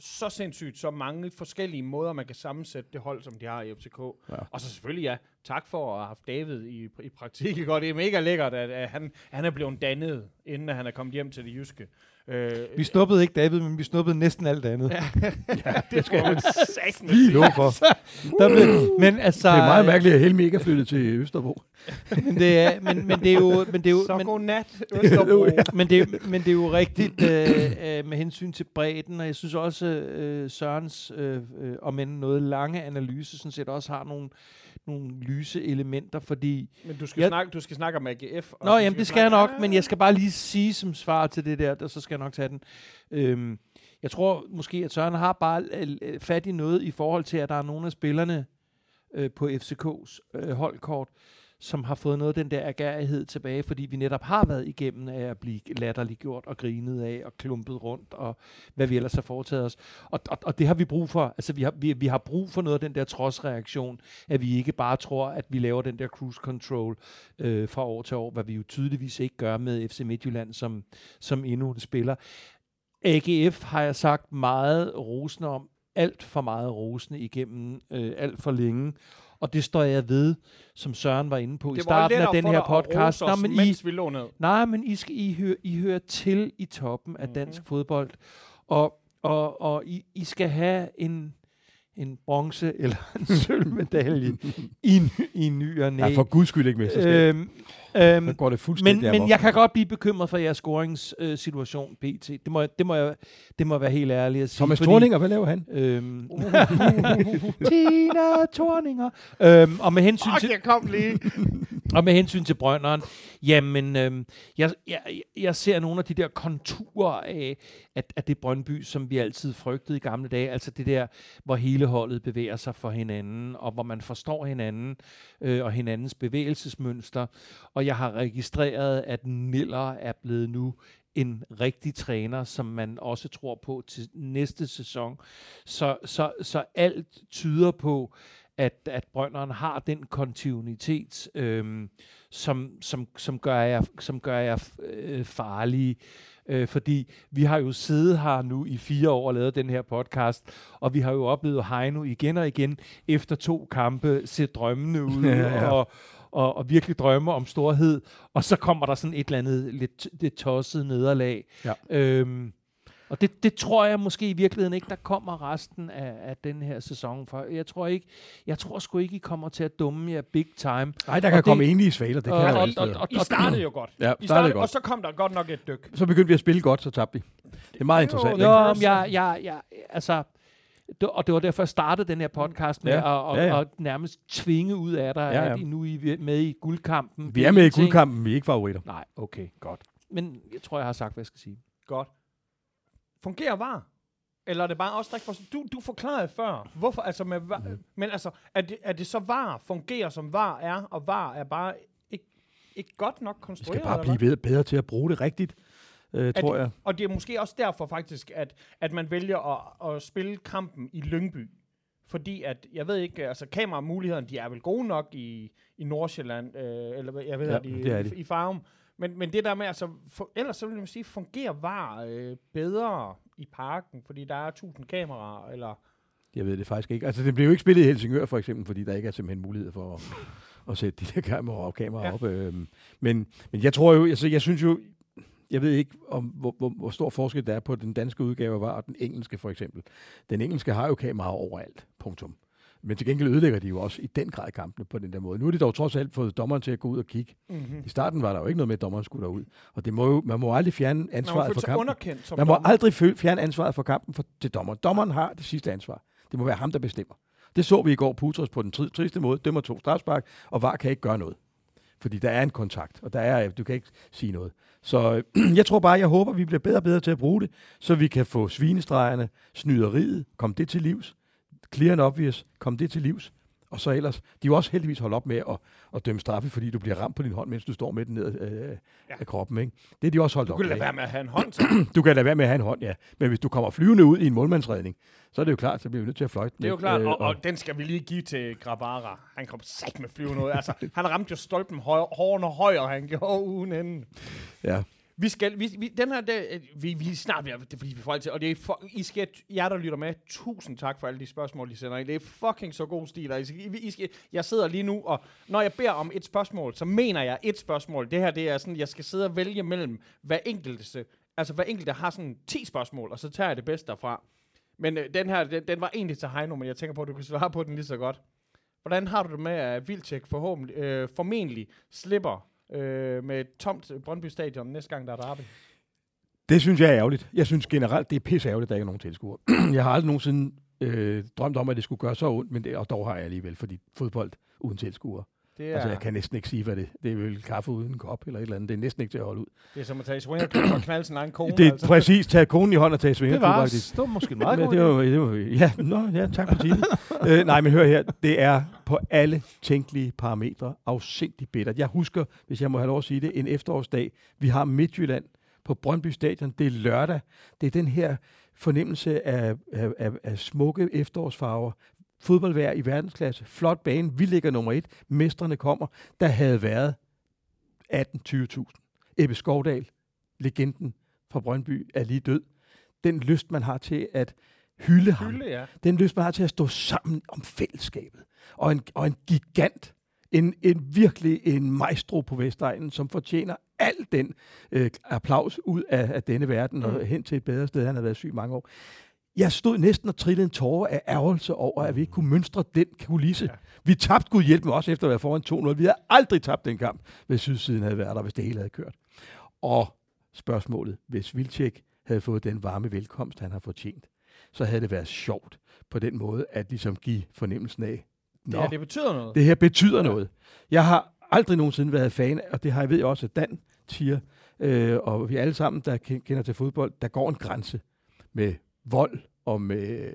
så sindssygt, så mange forskellige måder, man kan sammensætte det hold, som de har i FCK. Ja. Og så selvfølgelig, ja, tak for at have haft David i, i praktik. Og det er mega lækkert, at, at han, han er blevet dannet, inden han er kommet hjem til det jyske. Øh, Vi snuppede ikke David, men vi snuppede næsten alt andet. ja, det skal man sagtens Lige lov for. Der blev, men altså, Det er meget mærkeligt, at Helmi ikke er flyttet til Østerbro. Men det er, men, men det er jo, men det er jo, Så men, god nat, Østerbro. men, det, er- men det er jo rigtigt øh, øh, med hensyn til bredden, og jeg synes også, øh, Sørens, øh, øh, om end noget lange analyse, sådan set også har nogle, nogle lyse elementer, fordi... Men du skal, Jeg- snakke, du skal snakke om AGF. og Nå, jamen skal det skal jeg nok, men jeg skal bare lige sige som svar til det der, der så skal jeg nok tage den. Øhm, jeg tror måske, at Søren har bare øh, øh, fat i noget i forhold til, at der er nogle af spillerne øh, på FCK's øh, holdkort, som har fået noget af den der agerighed tilbage, fordi vi netop har været igennem af at blive latterliggjort og grinet af og klumpet rundt, og hvad vi ellers har foretaget os. Og, og, og det har vi brug for. Altså, vi har, vi, vi har brug for noget af den der trodsreaktion, at vi ikke bare tror, at vi laver den der cruise control øh, fra år til år, hvad vi jo tydeligvis ikke gør med FC Midtjylland som, som endnu spiller. AGF har jeg sagt meget rosende om, alt for meget rosende igennem øh, alt for længe. Og det står jeg ved, som Søren var inde på i Det var starten af den her podcast. os, men I, vi lå ned. nej, men I, skal, I, hører, I hører til i toppen af dansk fodbold. Og, og, og I, I skal have en, en bronze eller en sølvmedalje i, i ny og næ. Ja, for guds skyld ikke mesterskab. øhm, øhm, Så går det men, fuldstændig men amok. jeg kan godt blive bekymret for jeres scoringssituation, øh, situation, PT. Det må, jeg- det, må jeg, det må jeg være helt ærlig at sige. Thomas fordi- Thorninger, hvad laver han? Øhm, Tina Thorninger. Øhm, og med hensyn Fuck, til, jeg kom lige og med hensyn til Brønderen, jamen, øh, jeg, jeg, jeg ser nogle af de der konturer af, at, at det Brøndby, som vi altid frygtede i gamle dage, altså det der, hvor hele holdet bevæger sig for hinanden, og hvor man forstår hinanden øh, og hinandens bevægelsesmønster. Og jeg har registreret, at Miller er blevet nu en rigtig træner, som man også tror på til næste sæson. Så, så, så alt tyder på, at, at Brønderen har den kontinuitet, øhm, som, som, som gør jer, som gør jer øh, farlige. Øh, fordi vi har jo siddet her nu i fire år og lavet den her podcast, og vi har jo oplevet Heino igen og igen efter to kampe se drømmende ud Ja, ja. Og, og, og virkelig drømme om storhed, og så kommer der sådan et eller andet lidt, lidt tosset nederlag. Ja. Øhm, og det, det tror jeg måske i virkeligheden ikke, der kommer resten af, af den her sæson. For jeg tror ikke, jeg tror sgu ikke, I kommer til at dumme jer big time. Nej, der Og kan det- komme enlige svaler, det og- kan jeg og- og- og- I startede jo godt. Ja, I startede godt. og så kom der godt nok et dyk. Så begyndte vi at spille godt, så tabte vi. Det er meget er jo- interessant. er Jo, men jeg, jeg, jeg, altså, og det var derfor, jeg startede den her podcast med Ja, at, at, ja, ja. at nærmest tvinge ud af dig, Ja, ja. at I nu er med i guldkampen. Vi Det er med i guldkampen, vi er ikke favoritter. Nej, okay, godt. Men jeg tror, jeg har sagt, hvad jeg skal sige. Godt. Fungerer var? Eller er det bare også for... Du, du forklarede før, hvorfor, altså med, var, men altså, er det, er det så var, fungerer som var er, og var er bare ikke, ikke godt nok Vi konstrueret? skal bare blive bedre, bedre til at bruge det rigtigt, øh, tror det, jeg. Og det er måske også derfor faktisk, at, at man vælger at, at spille kampen i Lyngby. fordi at, jeg ved ikke, altså kameramulighederne, de er vel gode nok i, i Nordsjælland, øh, eller jeg ved, Ja, at de, det er de. i, i Farum. Men, men det der med, altså, for, ellers så vil man sige, fungerer VAR øh, bedre i parken, fordi der er 1000 kameraer, eller... Jeg ved det faktisk ikke. Altså, det blev jo ikke spillet i Helsingør, for eksempel, fordi der ikke er simpelthen mulighed for at, at sætte de der kameraer op. Kameraer ja. op øhm. men, men jeg tror jo, altså, jeg synes jo, jeg ved ikke, om, hvor, hvor, hvor stor forskel der er på den danske udgave var og den engelske, for eksempel. Den engelske har jo kameraer overalt, punktum. Men til gengæld ødelægger de jo også i den grad kampene på den der måde. Nu har de dog trods alt fået dommeren til at gå ud og kigge. Mm-hmm. I starten var der jo ikke noget med, at dommeren skulle derud. Og det må jo, man må aldrig fjerne ansvaret for kampen. Man må dommer. aldrig fjerne ansvaret for kampen for, til dommeren. Dommeren har det sidste ansvar. Det må være ham, der bestemmer. Det så vi i går Putros på den tri- triste måde. Dømmer to strafspark, og VAR kan ikke gøre noget. Fordi der er en kontakt, og der er, du kan ikke sige noget. Så jeg tror bare, jeg håber, vi bliver bedre og bedre til at bruge det, så vi kan få svinestregerne, snyderiet, komme det til livs, clear and obvious, komme det til livs, og så ellers, de er jo også heldigvis holdt op med at, at dømme straffe, fordi du bliver ramt på din hånd, mens du står med den ned øh, Ja. af kroppen. Ikke? Det er de også holdt Du op kan med. lade ikke? være med at have en hånd til. Du kan lade være med at have en hånd, ja. Men hvis du kommer flyvende ud i en målmandsredning, så er det jo klart, så bliver vi nødt til at fløjte. Det er jo klart, Øh, og, og den skal vi lige give til Grabara. Han kom sagt med flyve noget. Altså, han ramte jo stolpen høj, hårdere og højere, han gjorde ugen inden. Ja. Vi skal, vi, vi, den her, det, vi, vi er snart ved, det er fordi vi får altid, og det er for, I skal, jer der lytter med, tusind tak for alle de spørgsmål, I sender ind. Det er fucking så god stil, og I skal, I, I skal, jeg sidder lige nu, og når jeg beder om et spørgsmål, så mener jeg et spørgsmål. Det her, det er sådan, jeg skal sidde og vælge mellem hver enkelte, altså hver enkelte har sådan 10 spørgsmål, og så tager jeg det bedste derfra. Men øh, den her, den, den var egentlig til Heino, men jeg tænker på, at du kan svare på den lige så godt. Hvordan har du det med, at Vildtjek forhåbentlig, øh, formentlig slipper øh, med et tomt øh, Brøndby Stadion næste gang, der er derby? Det synes jeg er ærgerligt. Jeg synes generelt, det er pisse ærgerligt, at der ikke er nogen tilskuere. jeg har aldrig nogensinde øh, drømt om, at det skulle gøre så ondt, men det, og dog har jeg alligevel, fordi fodbold uden tilskuere. Det Ja. er, Altså, jeg kan næsten ikke sige, hvad det er. Det er vel kaffe uden en kop eller et eller andet. Det er næsten ikke til at holde ud. det er som at tage i swingerklub og knalde sin egen kone. det er altså. præcis, tage konen i hånd og tage svinger. Det var, det var måske meget Men god det var, det var, ja, nå, ja, tak for tiden. øh, nej, men hør her. Det er på alle tænkelige parametre afsindigt bittert. Jeg husker, hvis jeg må have lov at sige det, en efterårsdag. Vi har Midtjylland på Brøndby Stadion. Det er lørdag. Det er den her fornemmelse af, af, af, af smukke efterårsfarver. Fodboldvejr i verdensklasse. Flot bane. Vi ligger nummer et. Mestrene kommer. Der havde været 18-20.000. Ebbe Skovdal, legenden fra Brøndby, er lige død. Den lyst, man har til at hylde ham. Hylde, ja. Den lyst, man har til at stå sammen om fællesskabet. Og en, og en gigant, en, en virkelig en maestro på Vestegnen, som fortjener al den øh, applaus ud af, af denne verden og Mm. hen til et bedre sted. Han har været syg mange år. Jeg stod næsten og trillede en tårer af ærgelse over, at vi ikke kunne mønstre den kulisse. Ja. Vi tabte Gud hjælp med os efter at være foran 2-0. Vi havde aldrig tabt den kamp, hvis sydsiden havde været der, hvis det hele havde kørt. Og spørgsmålet, hvis Vilcek havde fået den varme velkomst, han har fortjent, så havde det været sjovt på den måde, at ligesom give fornemmelsen af, Det, Nå, her, det betyder noget. det her betyder noget. Jeg har aldrig nogensinde været fan, og det har jeg ved også, at Dan siger, øh, og vi alle sammen, der ken- kender til fodbold, der går en grænse med vold og med,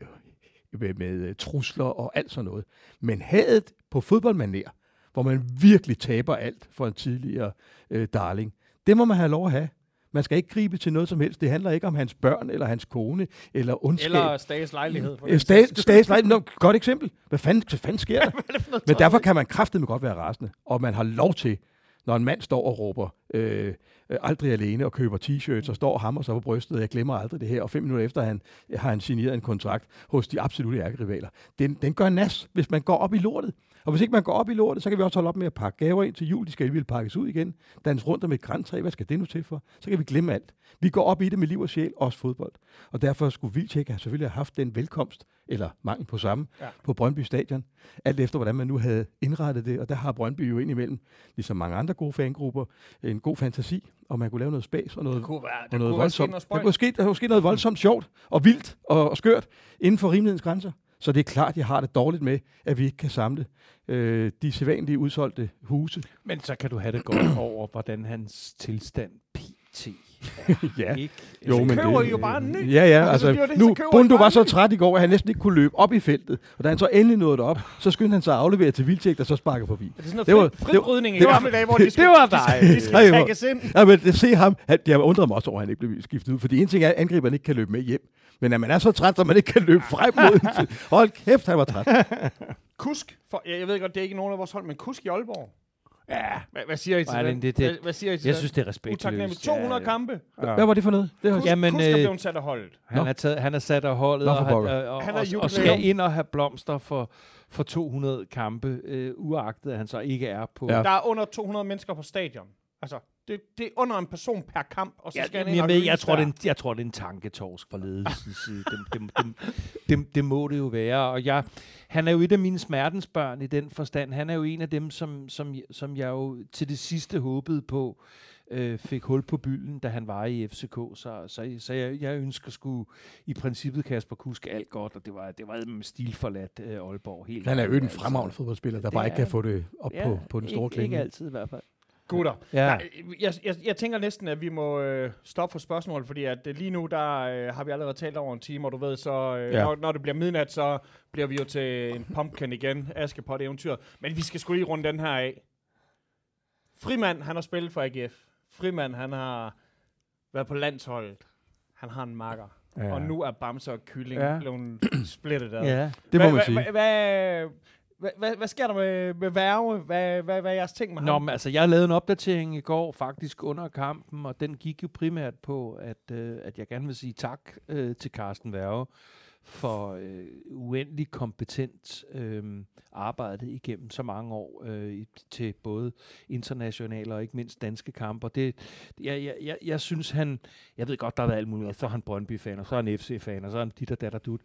med, med trusler og alt sådan noget. Men hadet på fodboldmaner, hvor man virkelig taber alt for en tidligere øh, darling, det må man have lov at have. Man skal ikke gribe til noget som helst. Det handler ikke om hans børn, eller hans kone, eller ondskab. Eller Stages lejlighed. Øh, nej, no, godt eksempel. Hvad fanden, hvad fanden sker der? Er Men derfor kan man kraftedeme godt være rasende, og man har lov til, når en mand står og råber øh, øh, aldrig alene og køber t-shirts og står og hammer sig på brystet, jeg glemmer aldrig det her, og fem minutter efter han, har han signeret en kontrakt hos de absolutte ærkerivaler. Den, den gør nas, hvis man går op i lortet. Og hvis ikke man går op i lortet, så kan vi også holde op med at pakke gaver ind til jul. De skal alligevel pakkes ud igen. Dans rundt om et græntræ. Hvad skal det nu til for? Så kan vi glemme alt. Vi går op i det med liv og sjæl, også fodbold. Og derfor skulle Vildtjek have selvfølgelig have haft den velkomst, eller mangel på samme, Ja. på Brøndby Stadion. Alt efter, hvordan man nu havde indrettet det. Og der har Brøndby jo indimellem, ligesom mange andre gode fangrupper, en god fantasi, og man kunne lave noget spas og noget, Det kunne være, og noget kunne voldsomt. noget Der kunne, ske, der kunne ske noget voldsomt sjovt og vildt og, og skørt inden for rimelighedens grænser. Så det er klart, jeg har det dårligt med, at vi ikke kan samle øh, de sædvanlige udsolgte huse. Men så kan du have det godt over, hvordan hans tilstand pt. ja. Ikke, Jo, men køber det, I jo bare en ny. Ja, ja. Altså, Altså, det det, så nu, bare var så træt i går, at han næsten ikke kunne løbe op i feltet. Og da han så endelig nåede det op, så skyndte han sig at aflevere til Vildtjek, der så sparker forbi. Det er sådan noget Det var- fri, fribrydning i det var- gamle dage, hvor de skulle, det var dig. de hvor- tages ind. Ja, men det, se ham. Han, jeg undrede mig også over, at han ikke blev skiftet ud. Fordi en ting er, at angriberen ikke kan løbe med hjem. Men at man er så træt, at man ikke kan løbe frem mod. Hold kæft, han var træt. Kusk, for, jeg, jeg ved godt, det er ikke nogen af vores hold, men Kusk i Aalborg. Ja, Hvad, hvad siger I til det? men det- det- hvad, hvad siger I til jeg det? synes, det er Utaknemmelig. respektløst. 200 ja, kampe. Ja. Hvad var det for noget? Det Kusk, Jamen, Kusk er øh, blevet sat af holdet. Han, Nå. er taget, han er sat af holdet, Nå, og, han, pokker. og, Han er og, og skal ind og have blomster for, for 200 kampe, øh, uagtet at han så ikke er på. Ja. Der er under 200 mennesker på stadion. Altså, det, det er under en person per kamp, og så Ja, skal han jeg, ind og jeg, tror, det er en, jeg tror, det er en tanketorsk fra ledelsens side. Det, det, det, det, det må det jo være. Og jeg, han er jo et af mine smertensbørn i den forstand. Han er jo en af dem, som, som, som jeg jo til det sidste håbede på, øh, fik hul på bylden, da han var i FCK. Så, så, så jeg, jeg ønsker sgu i princippet Kasper Kusk alt godt, og det var, det var med stilforladt øh, Aalborg. Helt han er jo en fremragende fodboldspiller, der bare ikke kan få det op på, på den store ikke, klinge. Ikke altid i hvert fald. Gutter. Ja. Nej, jeg, jeg, jeg tænker næsten, at vi må øh, stoppe for spørgsmål, fordi at øh, lige nu, der øh, har vi allerede talt over en time, og du ved, så øh, Ja. når, når det bliver midnat, så bliver vi jo til en pumpkin igen, Askepot eventyr. Men vi skal sgu lige runde den her af. Frimand, han har spillet for AGF. Frimand, han har været på landsholdet. Han har en makker. Ja. Og nu er Bamse og Kylling Ja. blevet splittet ad. Ja. Det må Hva- man hva- sige. hva- Hvad, hvad, hvad, hvad sker der med, med Værge? Hvad, hvad, hvad er jeres ting med Nå, ham? men altså, jeg lavede en opdatering i går, faktisk under kampen, og den gik jo primært på, at, øh, at jeg gerne vil sige tak øh, til Carsten Værge for øh, uendelig kompetent øh, arbejde igennem så mange år øh, til både internationale og ikke mindst danske kamper. Det, jeg, jeg, jeg, jeg synes, han... Jeg ved godt, der har været alt muligt. Så er han Brøndby-fan, og så er han FC-fan, og så er han dit og datter dut.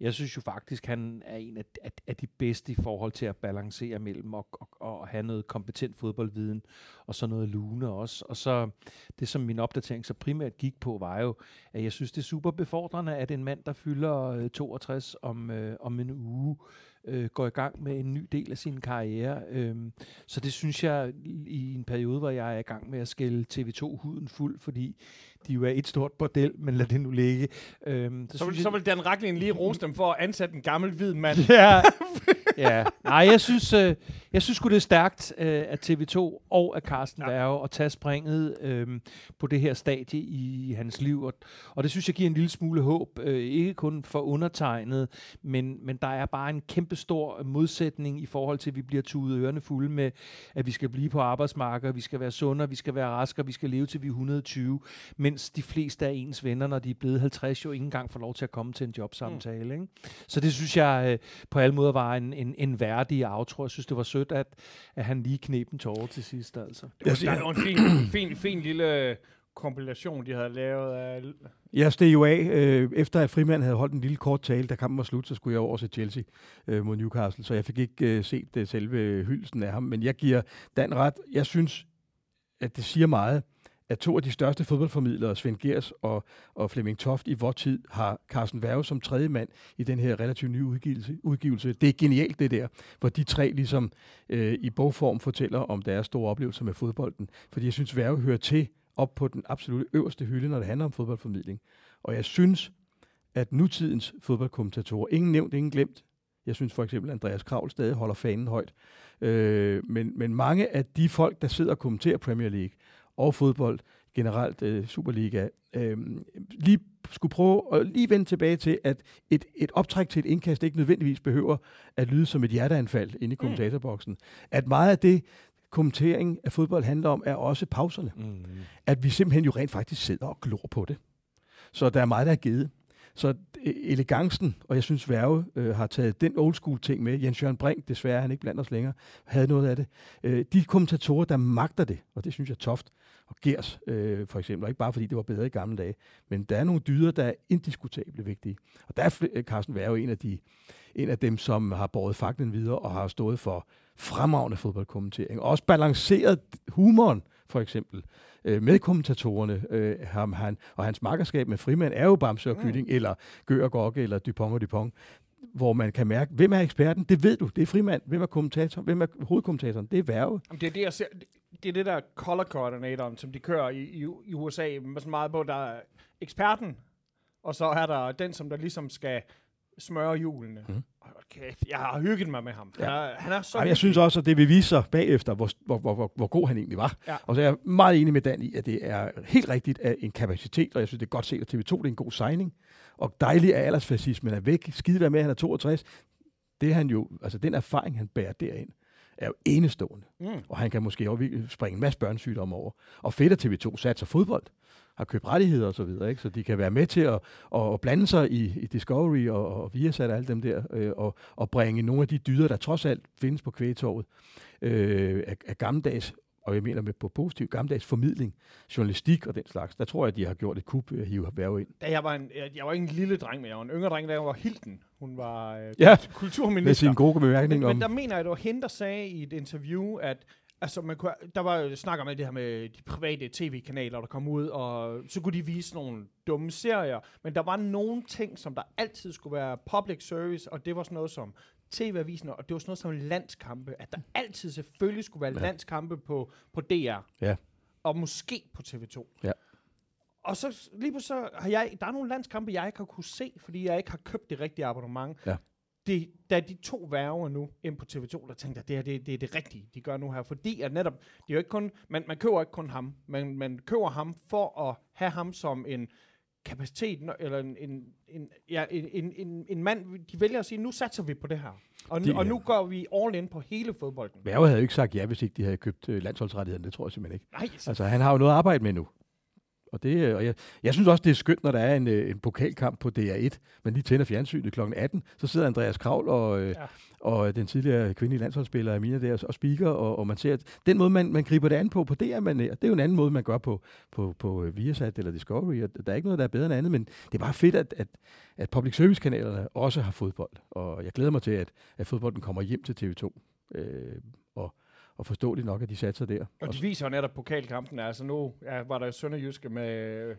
Jeg synes jo faktisk, han er en af, af, af de bedste i forhold til at balancere mellem og, og, og have noget kompetent fodboldviden, og så noget lune også. Og så det, som min opdatering så primært gik på, var jo, at jeg synes, det er super befordrende, at en mand, der fylder øh, 62 om, øh, om en uge, øh, går i gang med en ny del af sin karriere. Øhm, så det synes jeg i en periode, hvor jeg er i gang med at skælde TV2-huden fuld, fordi de jo er et stort bordel, men lad det nu ligge. Øhm, Så vil, synes så jeg- vil Dan Racklin lige rose dem for at ansætte en gammel hvid mand. Ja. ja. Nej, jeg synes, øh, jeg synes det er stærkt øh, af TV2 og af Carsten ja. Værge at tage springet øh, på det her stadie i hans liv. Og, og det synes jeg giver en lille smule håb. Øh, ikke kun for undertegnet, men, men der er bare en kæmpe stor modsætning i forhold til, at vi bliver tudet ørerne fulde med, at vi skal blive på arbejdsmarkedet, vi skal være sunde, vi skal være raske, vi skal leve til vi er 120, mens de fleste af ens venner, når de er blevet 50, jo ikke engang får lov til at komme til en jobsamtale. Mm. Ikke? Så det synes jeg øh, på alle måder var en, en, en værdig outro. Jeg synes, det var sødt, at, at han lige knep en tårer til sidst. Altså. Det var, det var en fin, fin, fin lille kompilation, de havde lavet af... Jeg steg jo af, øh, efter at Frimand havde holdt en lille kort tale, da kampen var slut, så skulle jeg over til Chelsea øh, mod Newcastle, så jeg fik ikke øh, set øh, selve hyldelsen af ham. Men jeg giver Dan ret. Jeg synes, at det siger meget, at to af de største fodboldformidlere, Svend Gers og, og Flemming Toft i vor tid, har Carsten Værge som tredje mand i den her relativt nye udgivelse. udgivelse. Det er genialt, det der, hvor de tre ligesom øh, i bogform fortæller om deres store oplevelser med fodbolden. Fordi jeg synes, Værge hører til op på den absolut øverste hylde, når det handler om fodboldformidling. Og jeg synes, at nutidens fodboldkommentatorer, ingen nævnt, ingen glemt, jeg synes for eksempel, at Andreas Kravl stadig holder fanen højt. Øh, men, men mange af de folk, der sidder og kommenterer Premier League og fodbold, generelt øh, Superliga, øh, lige skulle prøve at lige vende tilbage til, at et, et optræk til et indkast ikke nødvendigvis behøver at lyde som et hjerteanfald inde i kommentatorboksen. At meget af det, kommentering af fodbold handler om, er også pauserne Mm. at vi simpelthen jo rent faktisk sidder og glor på det. Så der er meget, der er givet. Så øh, elegancen, og jeg synes, Værge øh, har taget den old school ting med. Jens Jørgen Brink, desværre han ikke blandt os længere, havde noget af det. Øh, de kommentatorer, der magter det, og det synes jeg Toft og Gers øh, for eksempel, og ikke bare fordi det var bedre i gamle dage, men der er nogle dyder, der er indiskutable vigtige. Og der er øh, Carsten Værge en af, de, en af dem, som har båret faklen videre og har stået for fremragende fodboldkommentering. Og også balanceret humoren, for eksempel øh, med kommentatorerne, øh, ham, han, og hans makkerskab med frimand er jo Bamse og Kylling, mm. eller Gør og Gokke, eller Dupont og Dupont, hvor man kan mærke, hvem er eksperten? Det ved du, det er frimand. Hvem er kommentator? Hvem er hovedkommentatoren? Det er værve. Jamen, det er det, jeg ser. Det er det der color coordinatoren, som de kører i, i, i USA med så meget på. Der er eksperten, og så er der den, som der ligesom skal smøre hjulene. Mm. Okay, jeg har hygget mig med ham. Ja. Han, er, han er så Ej, jeg synes også, at det vil vise sig bagefter, hvor, hvor, hvor, hvor, hvor god han egentlig var. Ja. Og så er jeg meget enig med Dan i, at det er helt rigtigt af en kapacitet, og jeg synes, det er godt set af TV2, det er en god signing. Og dejligt, at aldersfascismen er væk. Skide være med, at han er 62. Det er han jo, altså den erfaring, han bærer derind, er jo enestående. Mm. Og han kan måske også springe en masse børnesygdomme over. Og fedt, at TV2 satser fodbold, har købt rettigheder og så videre, ikke? så de kan være med til at, at, at blande sig i, i Discovery og, og Viasat og alle dem der, øh, og, og bringe nogle af de dyder, der trods alt findes på kvægetorvet, øh, af, af gammeldags, og jeg mener med på positiv gammeldags formidling, journalistik og den slags. Der tror jeg, at de har gjort et kub ved at hive værve ind. Da jeg var, en, jeg, jeg var ikke en lille dreng, men jeg var en yngre dreng, jeg var Hilden. Hun var øh, Ja, kulturminister. Med sin gode Men, bemærkning om... men der mener jeg, det var hende, der sagde i et interview, at altså, man kunne, der var jo snak om det her med de private tv-kanaler, der kom ud, og så kunne de vise nogle dumme serier. Men der var nogle ting, som der altid skulle være public service, og det var sådan noget som tv-avisen, og det var sådan noget som landskampe. At der altid selvfølgelig skulle være Ja. landskampe på, på DR. Ja. Og måske på TV2. Ja. Og så lige på så har jeg, der er nogle landskampe, jeg ikke har kunne se, fordi jeg ikke har købt det rigtige abonnement. Ja. Det, da de to værger nu ind på TV2, der tænkte jeg, det her det, det er det rigtige, de gør nu her. Fordi at netop, det er jo ikke kun, man, man køber ikke kun ham, men man køber ham for at have ham som en kapacitet, nå- eller en, en, en, ja, en, en, en, en mand, de vælger at sige, nu satser vi på det her. Og, De- og nu går vi all in på hele fodbolden. Værge havde jo ikke sagt ja, hvis ikke de havde købt øh, landsholdsrettighederne. Det tror jeg simpelthen ikke. Nej, så, Altså, han har jo noget at arbejde med nu. Og, det, øh, og jeg, jeg synes også, det er skønt, når der er en, øh, en pokalkamp på DR1, men lige tænder fjernsynet kl. 18, så sidder Andreas Kravl og, øh, Ja. og den tidligere kvindelige landsholdsspiller Amina der og speaker, og, og man ser, at den måde, man, man griber det an på, på DR, man, det er jo en anden måde, man gør på, på, på Viasat eller Discovery, og der er ikke noget, der er bedre end andet, men det er bare fedt, at, at, at public service-kanalerne også har fodbold, og jeg glæder mig til, at, at fodbolden kommer hjem til TV2, øh, og, forståeligt nok, at de satser der. Og de viser jo netop pokalkampen. Altså nu ja, var der Sønderjyske med...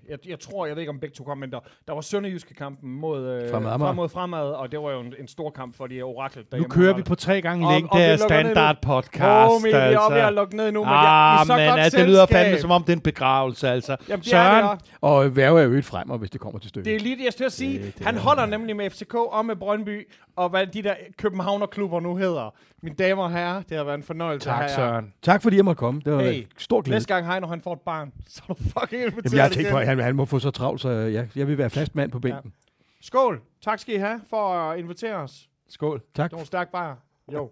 Jeg, jeg tror, jeg ved ikke om begge to kom, men der, der var Sønderjyske kampen mod, øh, Fremad Amager. frem mod fremad, og det var jo en, en stor kamp for de oraklet Nu kører vi på tre gange Og- længde af lukker ned nu. standard podcast. Åh, oh, vi er oppe ved at lukke ned nu, men jeg, ah, i så men godt altså, det lyder fandme som om det er en begravelse, altså. Jamen, det Søren, er det, også. Og Værge er jo et fremad, hvis det kommer til stykket. det er lige det, jeg skal sige. Det- det Han er- holder nemlig med FCK og med Brøndby, og hvad de der Københavnerklubber nu hedder. Mine damer og herrer, det har været en fornøjelse tak at have jer. Søren. Tak fordi jeg måtte komme. Det var Hey, stor glæde. Næste gang Heino han får et barn, så er du fucking inviteret Jamen, jeg har tænkt på, at han, han må få så travlt, så jeg, jeg vil være fast mand på bænken. Skål. Tak skal I have for at invitere os. Skål. Tak. Det var en stærk bajer. Jo.